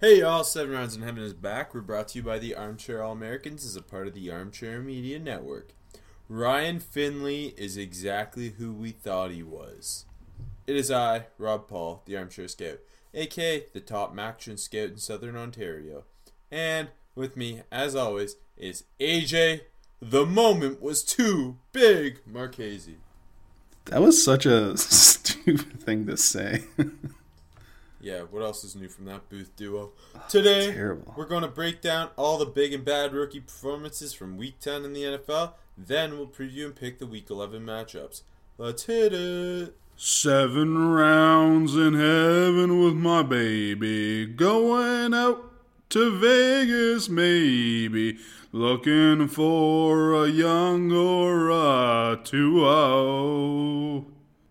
Hey y'all, Seven Rounds in Heaven is back. We're brought to you by the Armchair All Americans as a part of the Armchair Media Network. Ryan Finley is exactly who we thought he was. It is I, Rob Paul, the Armchair Scout, aka the top action scout in Southern Ontario. And with me, as always, is AJ. The moment was too big, Marchese. That was such a stupid thing to say. Yeah, what else is new from that booth duo? Today, terrible. we're going to break down all the big and bad rookie performances from Week 10 in the NFL. Then we'll preview and pick the Week 11 matchups. Let's hit it. Seven rounds in heaven with my baby. Going out to Vegas, maybe. Looking for a young or a 2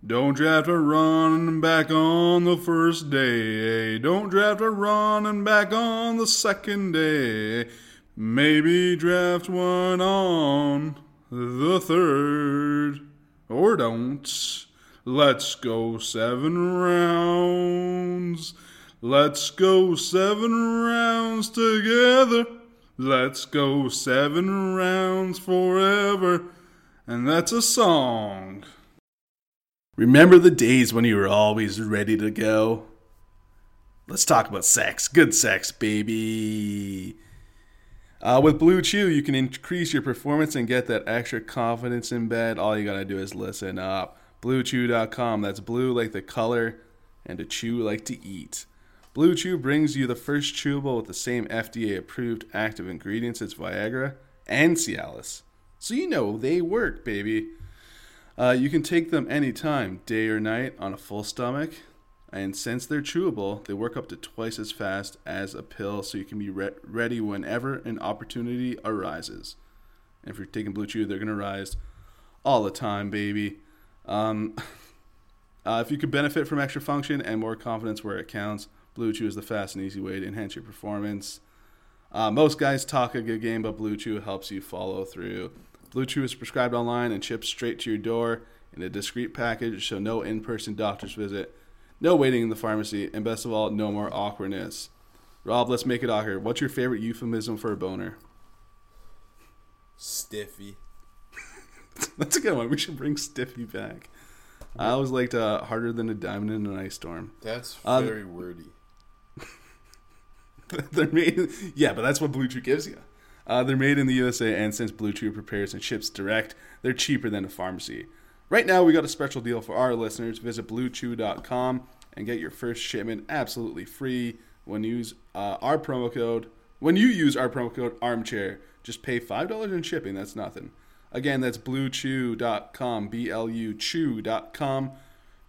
Don't draft a running back on the first day. Don't draft a running back on the second day. Maybe draft one on the third. Or don't. Let's go seven rounds. Let's go seven rounds together. Let's go seven rounds forever. And that's a song. Remember the days when you were always ready to go? Let's talk about sex. Good sex, baby. Uh, with Blue Chew, you can increase your performance and get that extra confidence in bed. All you gotta do is listen up. BlueChew.com. That's blue like the color, and to chew like to eat. Blue Chew brings you the first chewable with the same FDA approved active ingredients as Viagra and Cialis. So you know they work, baby. Uh, you can take them anytime, day or night, on a full stomach. And since they're chewable, they work up to twice as fast as a pill, so you can be re- ready whenever an opportunity arises. And if you're taking Blue Chew, they're going to rise all the time, baby. Um, uh, if you could benefit from extra function and more confidence where it counts, Blue Chew is the fast and easy way to enhance your performance. Uh, most guys talk a good game, but Blue Chew helps you follow through. Blue Chew is prescribed online and shipped straight to your door in a discreet package, so no in person doctor's visit, no waiting in the pharmacy, and best of all, no more awkwardness. Rob, let's make it awkward. What's your favorite euphemism for a boner? Stiffy. That's a good one. We should bring Stiffy back. I always liked uh, harder than a diamond in an ice storm. That's Um, very wordy. they're made, yeah, but that's what Blue Chew gives you. Uh, they're made in the USA, and since Blue Chew prepares and ships direct, they're cheaper than a pharmacy. Right now, we got a special deal for our listeners. Visit BlueChew.com and get your first shipment absolutely free when you use uh, our promo code. When you use our promo code Armchair, just pay five dollars in shipping. That's nothing. Again, that's BlueChew.com, B-L-U Chew.com.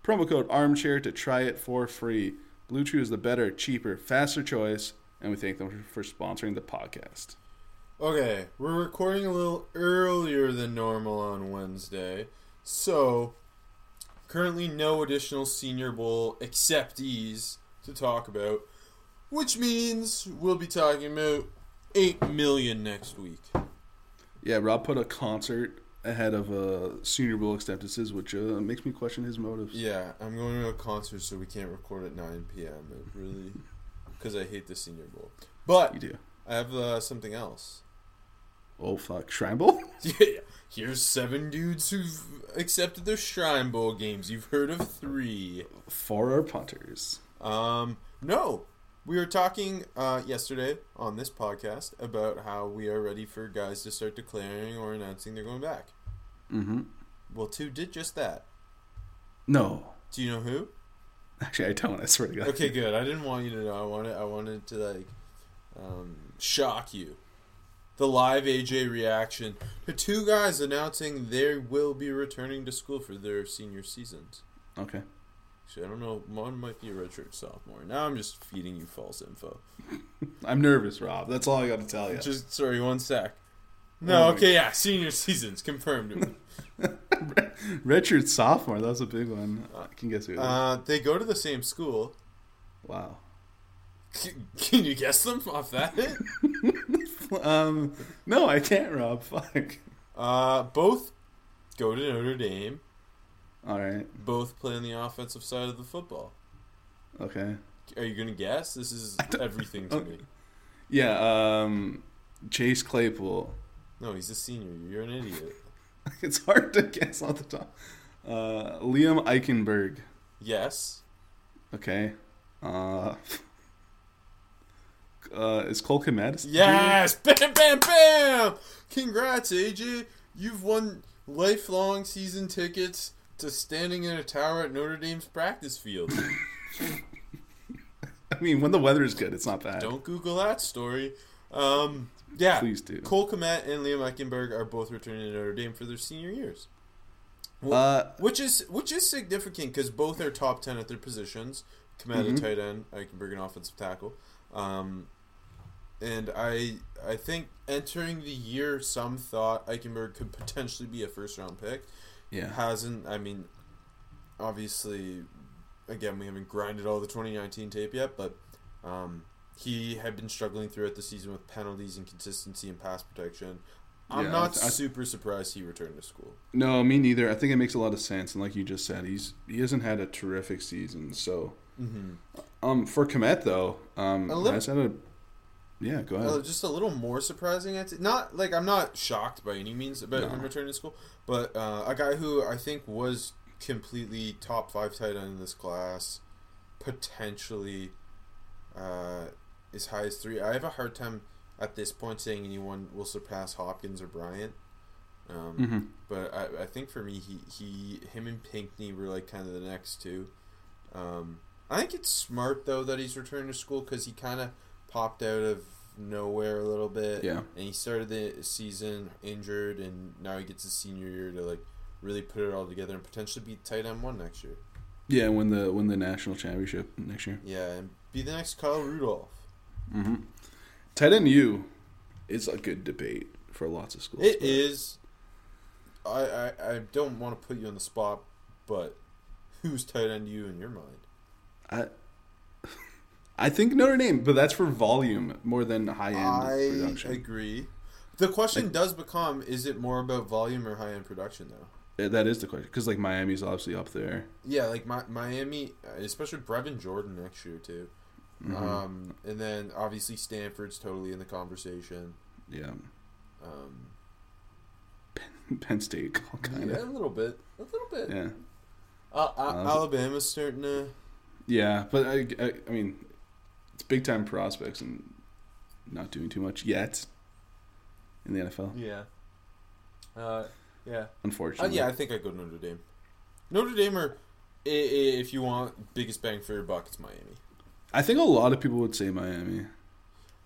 Promo code Armchair to try it for free. Blue Chew is the better, cheaper, faster choice, and we thank them for sponsoring the podcast. Okay, we're recording a little earlier than normal on Wednesday, so currently no additional Senior Bowl acceptees to talk about, which means we'll be talking about eight million next week. Yeah, Rob put a concert ahead of uh, Senior Bowl acceptances, which uh, makes me question his motives. Yeah, I'm going to a concert, so we can't record at 9 p.m. It really, because I hate the Senior Bowl. But You do. I have uh, something else. Oh fuck, Shrine Bowl? Yeah, here's seven dudes who've accepted their Shrine Bowl games. You've heard of three. Four are punters. Um, no. We were talking uh, yesterday on this podcast about how we are ready for guys to start declaring or announcing they're going back. Mm-hmm. Well, two did just that. No. Do you know who? Actually, I don't. I swear to God. Okay, good. I didn't want you to know. I wanted. I wanted to like um, shock you. The live AJ reaction to two guys announcing they will be returning to school for their senior seasons. Okay. Actually, I don't know. One might be a redshirt sophomore. Now I'm just feeding you false info. I'm nervous, Rob. That's all I got to tell you. Just sorry, one sec. No, Oh okay, yeah, senior seasons confirmed. Redshirt sophomore. That was a big one. I can guess who. Uh, they go to the same school. wow. Can you guess them off that? Um, no, I can't, Rob. Fuck. Uh, both go to Notre Dame. All right. Both play on the offensive side of the football. Okay. Are you gonna guess? This is everything to me. Yeah. Um, Chase Claypool. No, he's a senior. You're an idiot. It's hard to guess off the top. Uh, Liam Eichenberg. Yes. Okay. Uh, uh, is Cole Kmet? Yes! Bam, bam, bam! Congrats, AJ. You've won lifelong season tickets to standing in a tower at Notre Dame's practice field. I mean, when the weather is good, it's not bad. Don't Google that story. Um, yeah. Please do. Cole Kmet and Liam Eichenberg are both returning to Notre Dame for their senior years. Uh, Which is which is significant because both are top ten at their positions. Kmet Mm-hmm. a tight end, Eichenberg an offensive tackle. Um, and I I think entering the year, some thought Eichenberg could potentially be a first round pick. yeah. Hasn't. I mean, obviously, again we haven't grinded all the 2019 tape yet, but um, he had been struggling throughout the season with penalties, inconsistency, and pass protection. I'm Yeah, not I- super surprised he returned to school. No, me neither. I think it makes a lot of sense, and like you just said, he's he hasn't had a terrific season. So, um, for Kmet though, um, little- has had a yeah. Go ahead. Just a little more surprising. I'd. Not like I'm not shocked by any means about No. him returning to school, but uh, a guy who I think was completely top five tight end in this class, potentially uh, as high as three. I have a hard time at this point saying anyone will surpass Hopkins or Bryant. Um, Mhm. But I, I think for me, he, he him and Pinkney were like kind of the next two. Um, I think it's smart though that he's returning to school because he kind of popped out of nowhere a little bit. Yeah. And he started the season injured, and now he gets his senior year to like really put it all together and potentially be tight end one next year. Yeah, win the win the national championship next year. Yeah, and be the next Kyle Rudolph. Mm-hmm. Tight end U is a good debate for lots of schools. It is. I, I I don't want to put you on the spot, but who's tight end you in your mind? I I think Notre Dame, but that's for volume more than high end I production. I agree. The question does become: Is it more about volume or high end production, though? That is the question because like Miami's obviously up there. Yeah, like my, Miami, especially Brevin Jordan next year too. Mm-hmm. Um, and then obviously Stanford's totally in the conversation. Yeah, Um, Penn State kind yeah, of. a little bit, a little bit. Yeah, Uh, uh, Alabama's starting to. yeah, but I, I, I mean, it's big time prospects and not doing too much yet in the NFL. Yeah. Uh, yeah. Uh, Unfortunately, yeah, I think I go Notre Dame. Notre Dame, or if you want biggest bang for your buck, it's Miami. I think a lot of people would say Miami.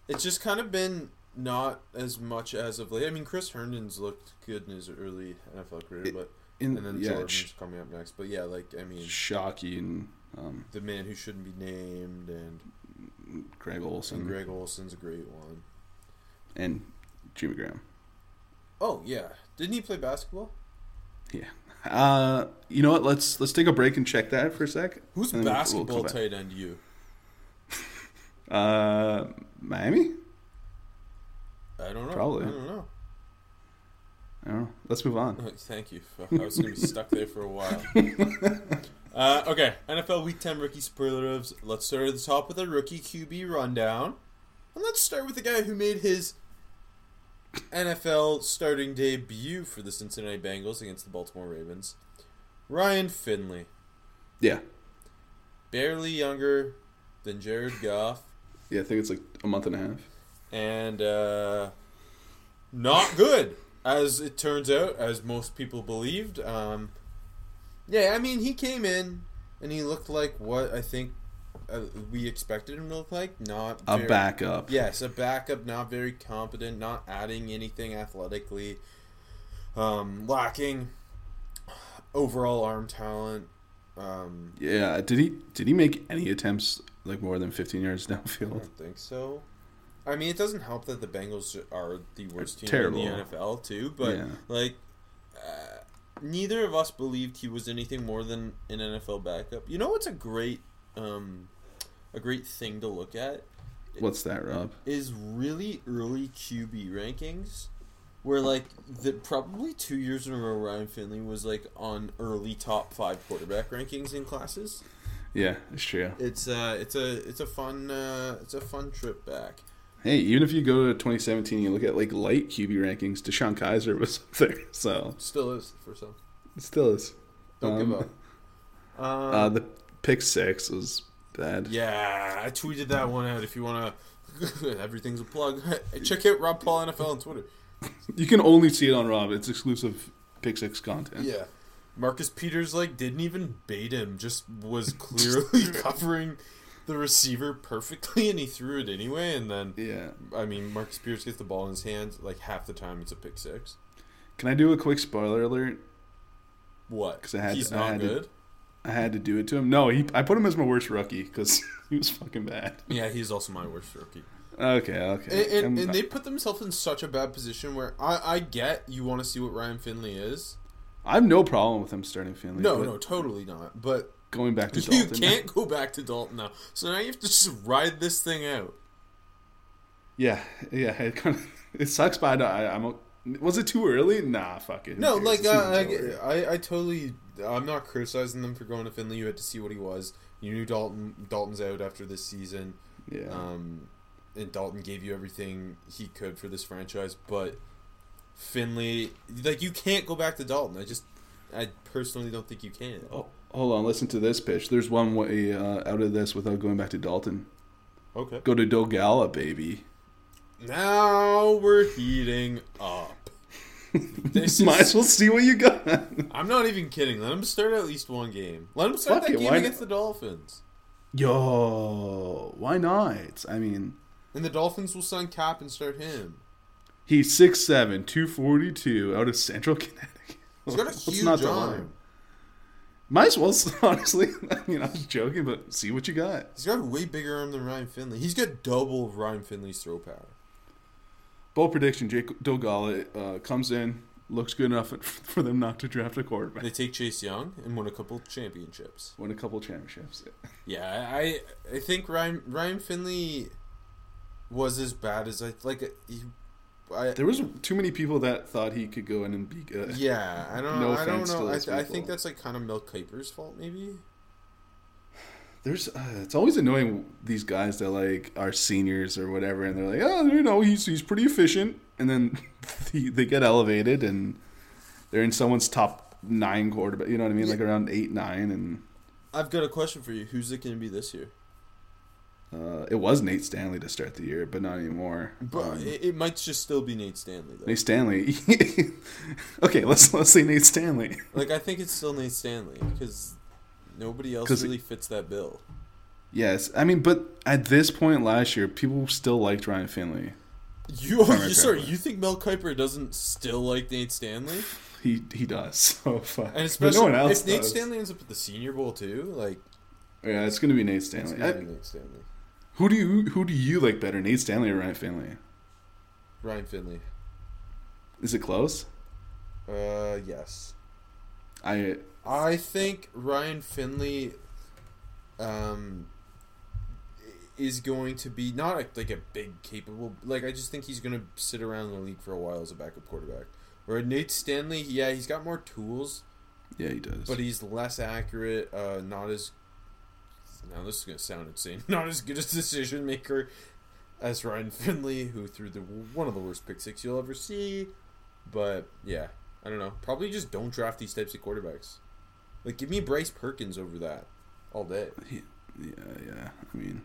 It's just kind of been not as much as of late. I mean, Chris Herndon's looked good in his early NFL career, but In, and then yeah, Jordan's Sh- coming up next. But yeah, like I mean, Shockey and um, the man who shouldn't be named, and, Greg Olsen and Greg Olsen's a great one. and Jimmy Graham. Oh yeah, didn't he play basketball? Yeah. Uh, you know what? Let's let's take a break and check that for a sec. Who's then we'll- basketball tight end you? Uh, Miami. I don't know. Probably. I don't know. I don't know. Let's move on. Thank you. I was gonna be stuck there for a while. Uh, okay, NFL Week Ten rookie superlatives. Let's start at the top with a rookie QB rundown, and let's start with the guy who made his NFL starting debut for the Cincinnati Bengals against the Baltimore Ravens. Ryan Finley, Yeah. barely younger than Jared Goff, Yeah, I think it's like a month and a half. and uh, not good as it turns out, as most people believed. Um, yeah, I mean, he came in and he looked like what I think uh, we expected him to look like. Not A very- backup. Yes, a backup, not very competent, not adding anything athletically, um, lacking overall arm talent. Um, Yeah, did he did he make any attempts like more than 15 yards downfield? I don't think so. I mean, it doesn't help that the Bengals are the worst team Terrible. in the NFL too. But Yeah. like, uh, neither of us believed he was anything more than an NFL backup. You know what's a great, um, a great thing to look at What's that, Rob? is really early QB rankings, where like the probably two years in a row Ryan Finley was like on early top five quarterback rankings in classes. Yeah, it's true. It's uh, it's a it's a fun uh, it's a fun trip back. Hey, even if you go to 2017 and you look at like light QB rankings, DeShone Kizer was up there, so Still is for some. it still is. Don't give Um, up. Um, Uh, the pick six was bad. yeah, I tweeted that one out. If you want to, everything's a plug. Check out Rob Paul NFL on Twitter. You can only see it on Rob. It's exclusive pick six content. Yeah, Marcus Peters like didn't even bait him. Just was clearly covering the receiver perfectly, and he threw it anyway. And then, Yeah. I mean, Marcus Peters gets the ball in his hands. Like half the time, it's a pick six. Can I do a quick spoiler alert? What? 'Cause I had He's to- I not had to- good. I had to do it to him. No, he. I put him as my worst rookie because he was fucking bad. Yeah, he's also my worst rookie. Okay, okay. And, and, and they put themselves in such a bad position where I, I get you want to see what Ryan Finley is. I have no problem with him starting Finley. No, no, totally not. But Going back to Dalton. you can't go back to Dalton now. So now you have to just ride this thing out. Yeah, yeah. It, kind of, it sucks, but I, don't- I, I'm. Was it too early? Nah, fuck it. No, like The uh. I, I, I totally, I'm not criticizing them for going to Finley. You had to see what he was. You knew Dalton, Dalton's out after this season. yeah. Um, and Dalton gave you everything he could for this franchise, but Finley, like you can't go back to Dalton. I just, I personally don't think you can. Oh, hold on, listen to this pitch. There's one way uh, out of this without going back to Dalton. Okay. Go to Dolegala, baby. Now we're heating up. This Might is, as well see what you got. I'm not even kidding. Let him start at least one game. Let him start Fuck that it, game why against the Dolphins. Yo, why not? I mean, And the Dolphins will sign Cap and start him. he's 6'7", 242, out of Central Connecticut. He's got a huge not arm. Might as well, honestly. I mean, I was joking, but see what you got. He's got a way bigger arm than Ryan Finley. He's got double of Ryan Finley's throw power. Bold prediction: Jake Dolegala uh, comes in, looks good enough for them not to draft a quarterback. They take Chase Young and win a couple championships. Win a couple championships. Yeah, I I think Ryan Ryan Finley was as bad as I like. He, I, There was too many people that thought he could go in and be good. yeah, I don't No know. I don't know. I, th- I think that's like kind of Mel Kiper's fault, maybe. There's, uh, it's always annoying these guys that like are seniors or whatever, and they're like, oh, you know, he's he's pretty efficient, and then he, they get elevated and they're in someone's top nine quarterback. You know what I mean? Like around eight, nine, and I've got a question for you. Who's it going to be this year? Uh, it was Nate Stanley to start the year, but not anymore. But Um, it, it might just still be Nate Stanley though. Nate Stanley. okay, let's let's say Nate Stanley. Like I think it's still Nate Stanley because nobody else really fits that bill. Yes, I mean, but at this point last year, people still liked Ryan Finley. You are you sorry? You think Mel Kiper doesn't still like Nate Stanley? He he does. So fuck. And But especially no one else if Nate. Stanley ends up at the Senior Bowl too, like Yeah, it's gonna be Nate it's Stanley. gonna I- be Nate Stanley, who do you who do you like better, Nate Stanley or Ryan Finley? Ryan Finley. Is it close? Uh, yes. I I think Ryan Finley, um, is going to be not a, like a big capable. Like I just think he's going to sit around in the league for a while as a backup quarterback. Where Nate Stanley, yeah, he's got more tools, yeah he does. but he's less accurate. Uh, not as now this is going to sound insane. Not as good a decision maker as Ryan Finley, who threw the one of the worst pick six you'll ever see. But yeah, I don't know. Probably just don't draft these types of quarterbacks. Like, give me Bryce Perkins over that all day. Yeah yeah. I mean,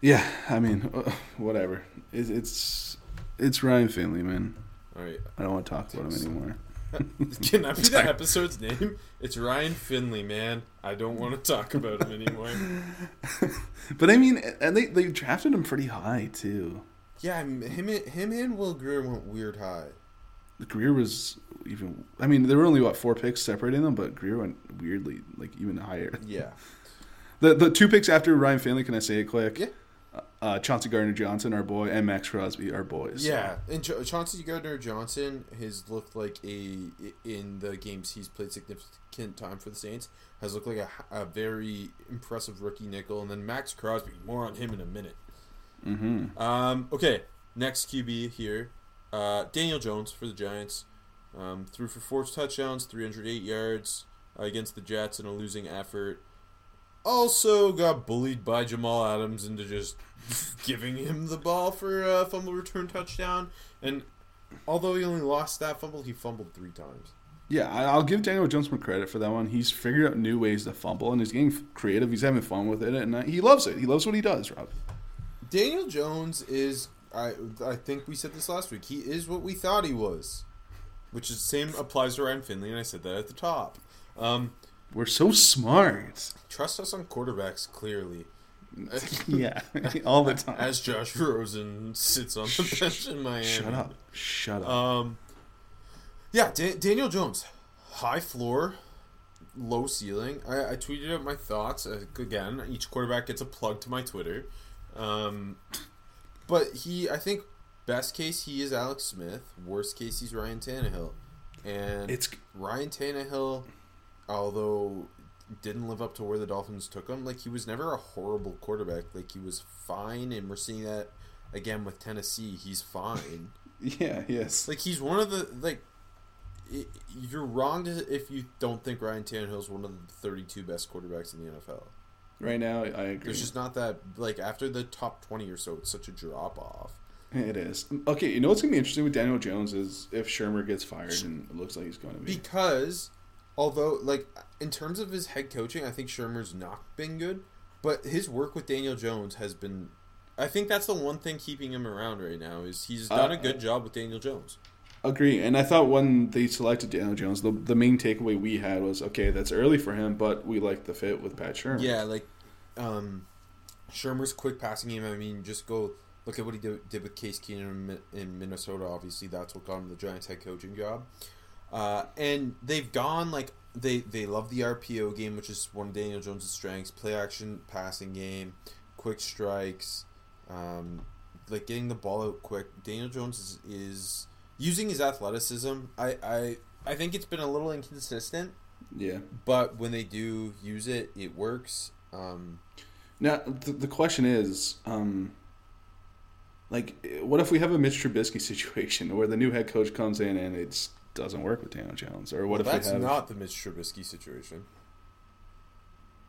yeah. I mean, uh, whatever. It's it's it's Ryan Finley, man. All right, I don't want to talk about him anymore. can that be the episode's name? It's Ryan Finley, man. I don't want to talk about him anymore. But I mean, and they they drafted him pretty high too. Yeah, him, him, and Will Greer went weird high. Greer was even. I mean, there were only what four picks separating them, but Greer went weirdly like even higher. Yeah. The the two picks after Ryan Finley. Can I say it quick? Yeah. Uh, Chauncey Gardner Johnson, our boy, and Maxx Crosby, our boys. Yeah, and Ch- Chauncey Gardner Johnson has looked like a in the games he's played significant time for the Saints has looked like a, a very impressive rookie nickel, and then Maxx Crosby. More on him in a minute. Mm-hmm. Um, okay, next QB here, uh, Daniel Jones for the Giants. Um, threw for four touchdowns, 308 yards uh, against the Jets in a losing effort. Also got bullied by Jamal Adams into just giving him the ball for a fumble return touchdown. And although he only lost that fumble, he fumbled three times. Yeah, I'll give Daniel Jones some credit for that one. He's figured out new ways to fumble, and he's getting creative. He's having fun with it, and uh, he loves it. He loves what he does, Rob. Daniel Jones is I I think we said this last week. He is what we thought he was. Which is the same applies to Ryan Finley, and I said that at the top. Um, We're so smart. trust us on quarterbacks clearly. Yeah, all the time. As Josh Rosen sits on the bench in Miami. Shut up. Shut up. Um, yeah, Da- Daniel Jones, high floor, low ceiling. I, I tweeted out my thoughts. Uh, again, each quarterback gets a plug to my Twitter. Um, but he, I think, best case he is Alex Smith. Worst case he's Ryan Tannehill. And It's- Ryan Tannehill, although didn't live up to where the Dolphins took him. Like he was never a horrible quarterback. Like he was fine, and we're seeing that again with Tennessee. He's fine. yeah, yes. Like he's one of the like. i you're wrong to, if you don't think Ryan Tannehill is one of the 32 best quarterbacks in the NFL. Right now, I agree. There's just not that like after the top 20 or so, it's such a drop off. It is. Okay, you know what's going to be interesting with Daniel Jones is if Shurmur gets fired, and it looks like he's going to be. Because although like in terms of his head coaching, I think Shurmur's not been good, but his work with Daniel Jones has been. I think that's the one thing keeping him around right now is he's done Uh, a good job with Daniel Jones. Agree. And I thought when they selected Daniel Jones, the, the main takeaway we had was okay, that's early for him, but we like the fit with Pat Shurmur. Yeah, like um, Shurmur's quick passing game. I mean, just go look at what he did, did with Case Keenum in, in Minnesota. Obviously, that's what got him the Giants head coaching job. Uh, and they've gone like they they love the RPO game, which is one of Daniel Jones' strengths. Play action passing game, quick strikes, um, like getting the ball out quick. Daniel Jones is, is using his athleticism. I, I I think it's been a little inconsistent Yeah. but when they do use it, it works. Um, Now, the, the question is, um, like, what if we have a Mitch Trubisky situation where the new head coach comes in and it just doesn't work with Daniel Jones? Or what well, if that's have. not the Mitch Trubisky situation,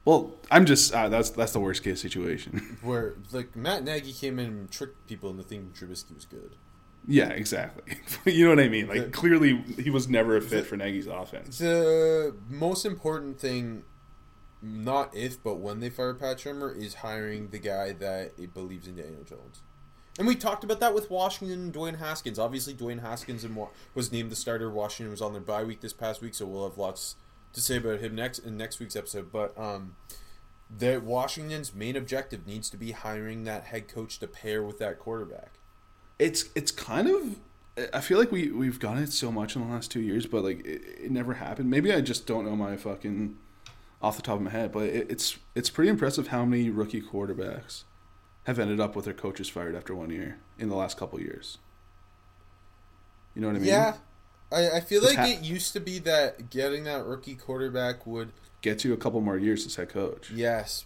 Well, I'm just. Uh, that's that's the worst case situation. where like Matt Nagy came in and tricked people into thinking Trubisky was good. yeah, exactly. you know what I mean? Like, The- clearly, he was never a fit for Nagy's offense. The most important thing, not if but when they fire Pat Shurmur, is hiring the guy that it believes in Daniel Jones. And we talked about that with Washington and Dwayne Haskins. Obviously, Dwayne Haskins and was named the starter. Washington was on their bye week this past week, so we'll have lots to say about him next in next week's episode. But um, that Washington's main objective needs to be hiring that head coach to pair with that quarterback. it's it's kind of I feel like we we've gotten it so much in the last two years, but like it, it never happened. Maybe I just don't know my fucking off the top of my head, but it, it's it's pretty impressive how many rookie quarterbacks have ended up with their coaches fired after one year in the last couple years. You know what I mean? Yeah, I, I feel It's like ha- it used to be that getting that rookie quarterback would Get you a couple more years as head coach. Yes.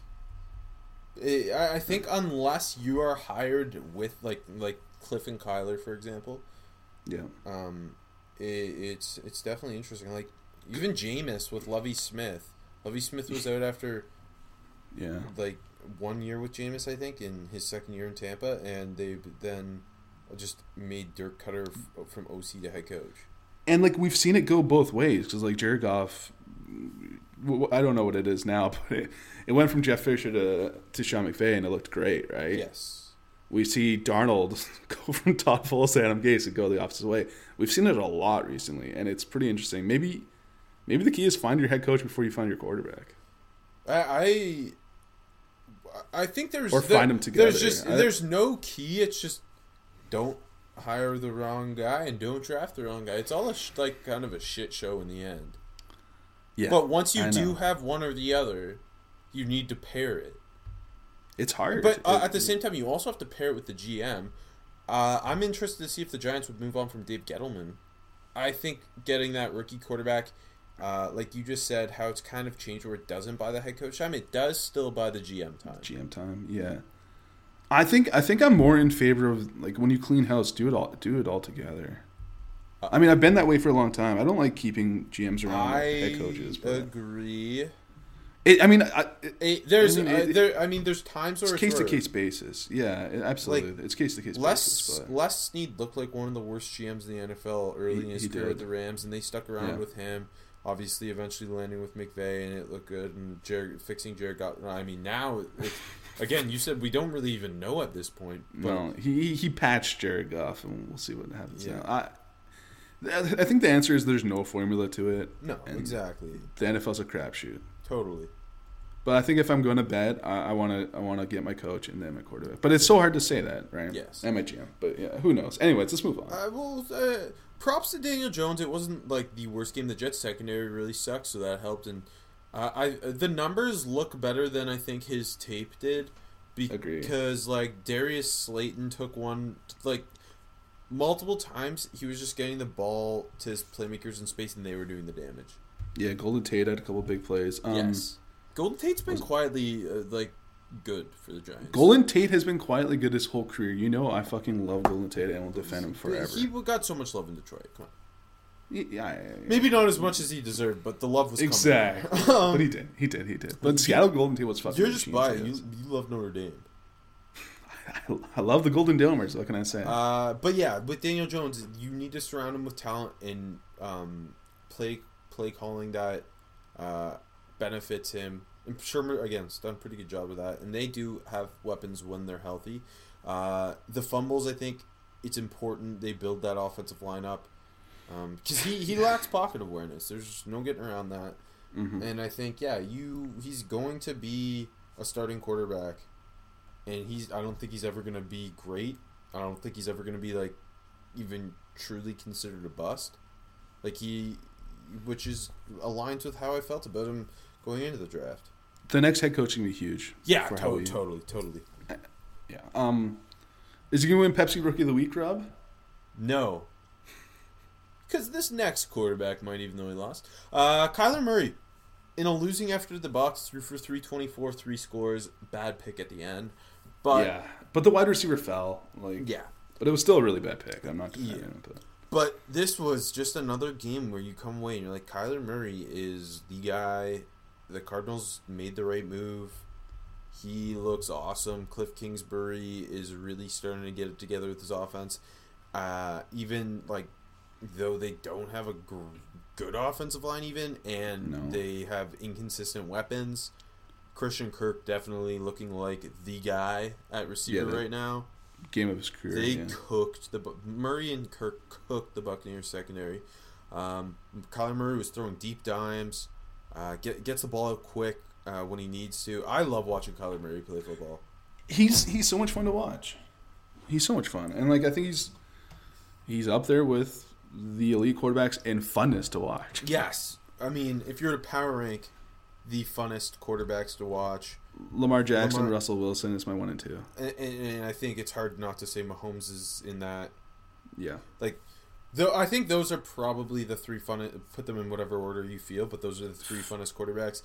I I I think unless you are hired with like like Cliff and Kyler, for example, Yeah. um, it, it's it's definitely interesting. Like even Jameis with Lovie Smith. Lovie Smith was out after Yeah. like one year with Jameis, I think, in his second year in Tampa, and they then just made Dirk Koetter f- from OC to head coach. And like we've seen it go both ways because like Jared Goff, I don't know what it is now, but it, it went from Jeff Fisher to to Sean McVay and it looked great, right? Yes. We see Darnold go from Todd Bowles to Adam Gase and go the opposite way. We've seen it a lot recently, and it's pretty interesting. Maybe, maybe the key is find your head coach before you find your quarterback. I I, think there's Or find 'em together. There's just I- there's no key. It's just don't hire the wrong guy and don't draft the wrong guy. It's all a sh- like kind of a shit show in the end. Yeah, But once you do have one or the other, you need to pair it. it's hard. But uh, It- at the same time, you also have to pair it with the GM. Uh, I'm interested to see if the Giants would move on from Dave Gettleman. I think getting that rookie quarterback, uh, like you just said, how it's kind of changed where it doesn't buy the head coach time. It does still buy the GM time. GM time, yeah. I think I think I'm more in favor of like when you clean house, do it all do it all together. I mean, I've been that way for a long time. I don't like keeping GMs around I head coaches. But agree. it, I mean, I, it, Eh, there's, I mean, uh, there. I mean, there's times where it's case to case basis. Yeah, it- absolutely. it's case to case Les basis. Les Snead looked like one of the worst GMs in the NFL early He- in his career at the Rams, and they stuck around Yeah. with him. Obviously, eventually landing with McVay, and it looked good. And Jared, fixing Jared got. I mean, now it's, again, you said we don't really even know at this point. But no, he he- he patched Jared Goff, and we'll see what happens Yeah. now. I I think the answer is there's no formula to it. no, exactly, The NFL's a crapshoot. totally. But I think if I'm going to bet, I want to I want to get my coach and then my quarterback. But it's so hard to say that, right? Yes. And my GM. But yeah, who knows? Anyways, let's move on. Uh, well, uh, props to Daniel Jones. It wasn't like the worst game. The Jets secondary really sucked, so that helped. And uh, I the numbers look better than I think his tape did. Agree. Because like Darius Slayton took one like multiple times. He was just getting the ball to his playmakers in space, and they were doing the damage. yeah, Golden Tate had a couple big plays. Um, yes, Golden Tate's been quietly uh, like good for the Giants. Golden Tate has been quietly good his whole career. You know, I fucking love Golden Tate and will defend him forever. He got so much love in Detroit. Come on. Yeah, yeah, yeah. Maybe not as much as he deserved, but the love was coming. exactly. but he did. He did. He did. But Seattle Golden Tate was fucking. You're just biased. You, you love Notre Dame. I, I love the Golden Domers. What can I say? Uh, but yeah, with Daniel Jones, you need to surround him with talent and um, play play calling that uh, benefits him. And Shurmur again has done a pretty good job with that, and they do have weapons when they're healthy. Uh, the fumbles, I think, it's important they build that offensive lineup because he he lacks pocket awareness. There's just no getting around that. Mhm. And I think yeah, you he's going to be a starting quarterback, and he's I don't think he's ever going to be great. I don't think he's ever going to be like even truly considered a bust. Like he, which is aligns with how I felt about him going into the draft. The next head coach can be huge. Yeah, how totally, totally, totally. Yeah. Um, is he going to win Pepsi Rookie of the Week, Rob? No. Because this next quarterback might, even though he lost. Uh, Kyler Murray, in a losing after the box, threw for 324, three scores. Bad pick at the end. But, yeah. But the wide receiver fell. Like. yeah. But it was still a really bad pick. I'm not Yeah. him. But But this was just another game where you come away and you're like, Kyler Murray is the guy. The Cardinals made the right move. He looks awesome. Cliff Kingsbury is really starting to get it together with his offense. Uh, even like though they don't have a gr- good offensive line, even and No. they have inconsistent weapons. Christian Kirk definitely looking like the guy at receiver the- right now. game of his career. They yeah. cooked the Murray and Kirk cooked the Buccaneers secondary. Um, Kyler Murray was throwing deep dimes, uh, get, gets the ball out quick uh, when he needs to. I love watching Kyler Murray play football. He's he's so much fun to watch. He's so much fun, and like I think he's he's up there with the elite quarterbacks in funness to watch. Yes, I mean if you're to power rank the funnest quarterbacks to watch, Lamar Jackson, Lamar- Russell Wilson is my one and two. and, and, and I think it's hard not to say Mahomes is in that. Yeah, Like, though I think those are probably the three fun. Put them in whatever order you feel, but those are the three funnest quarterbacks.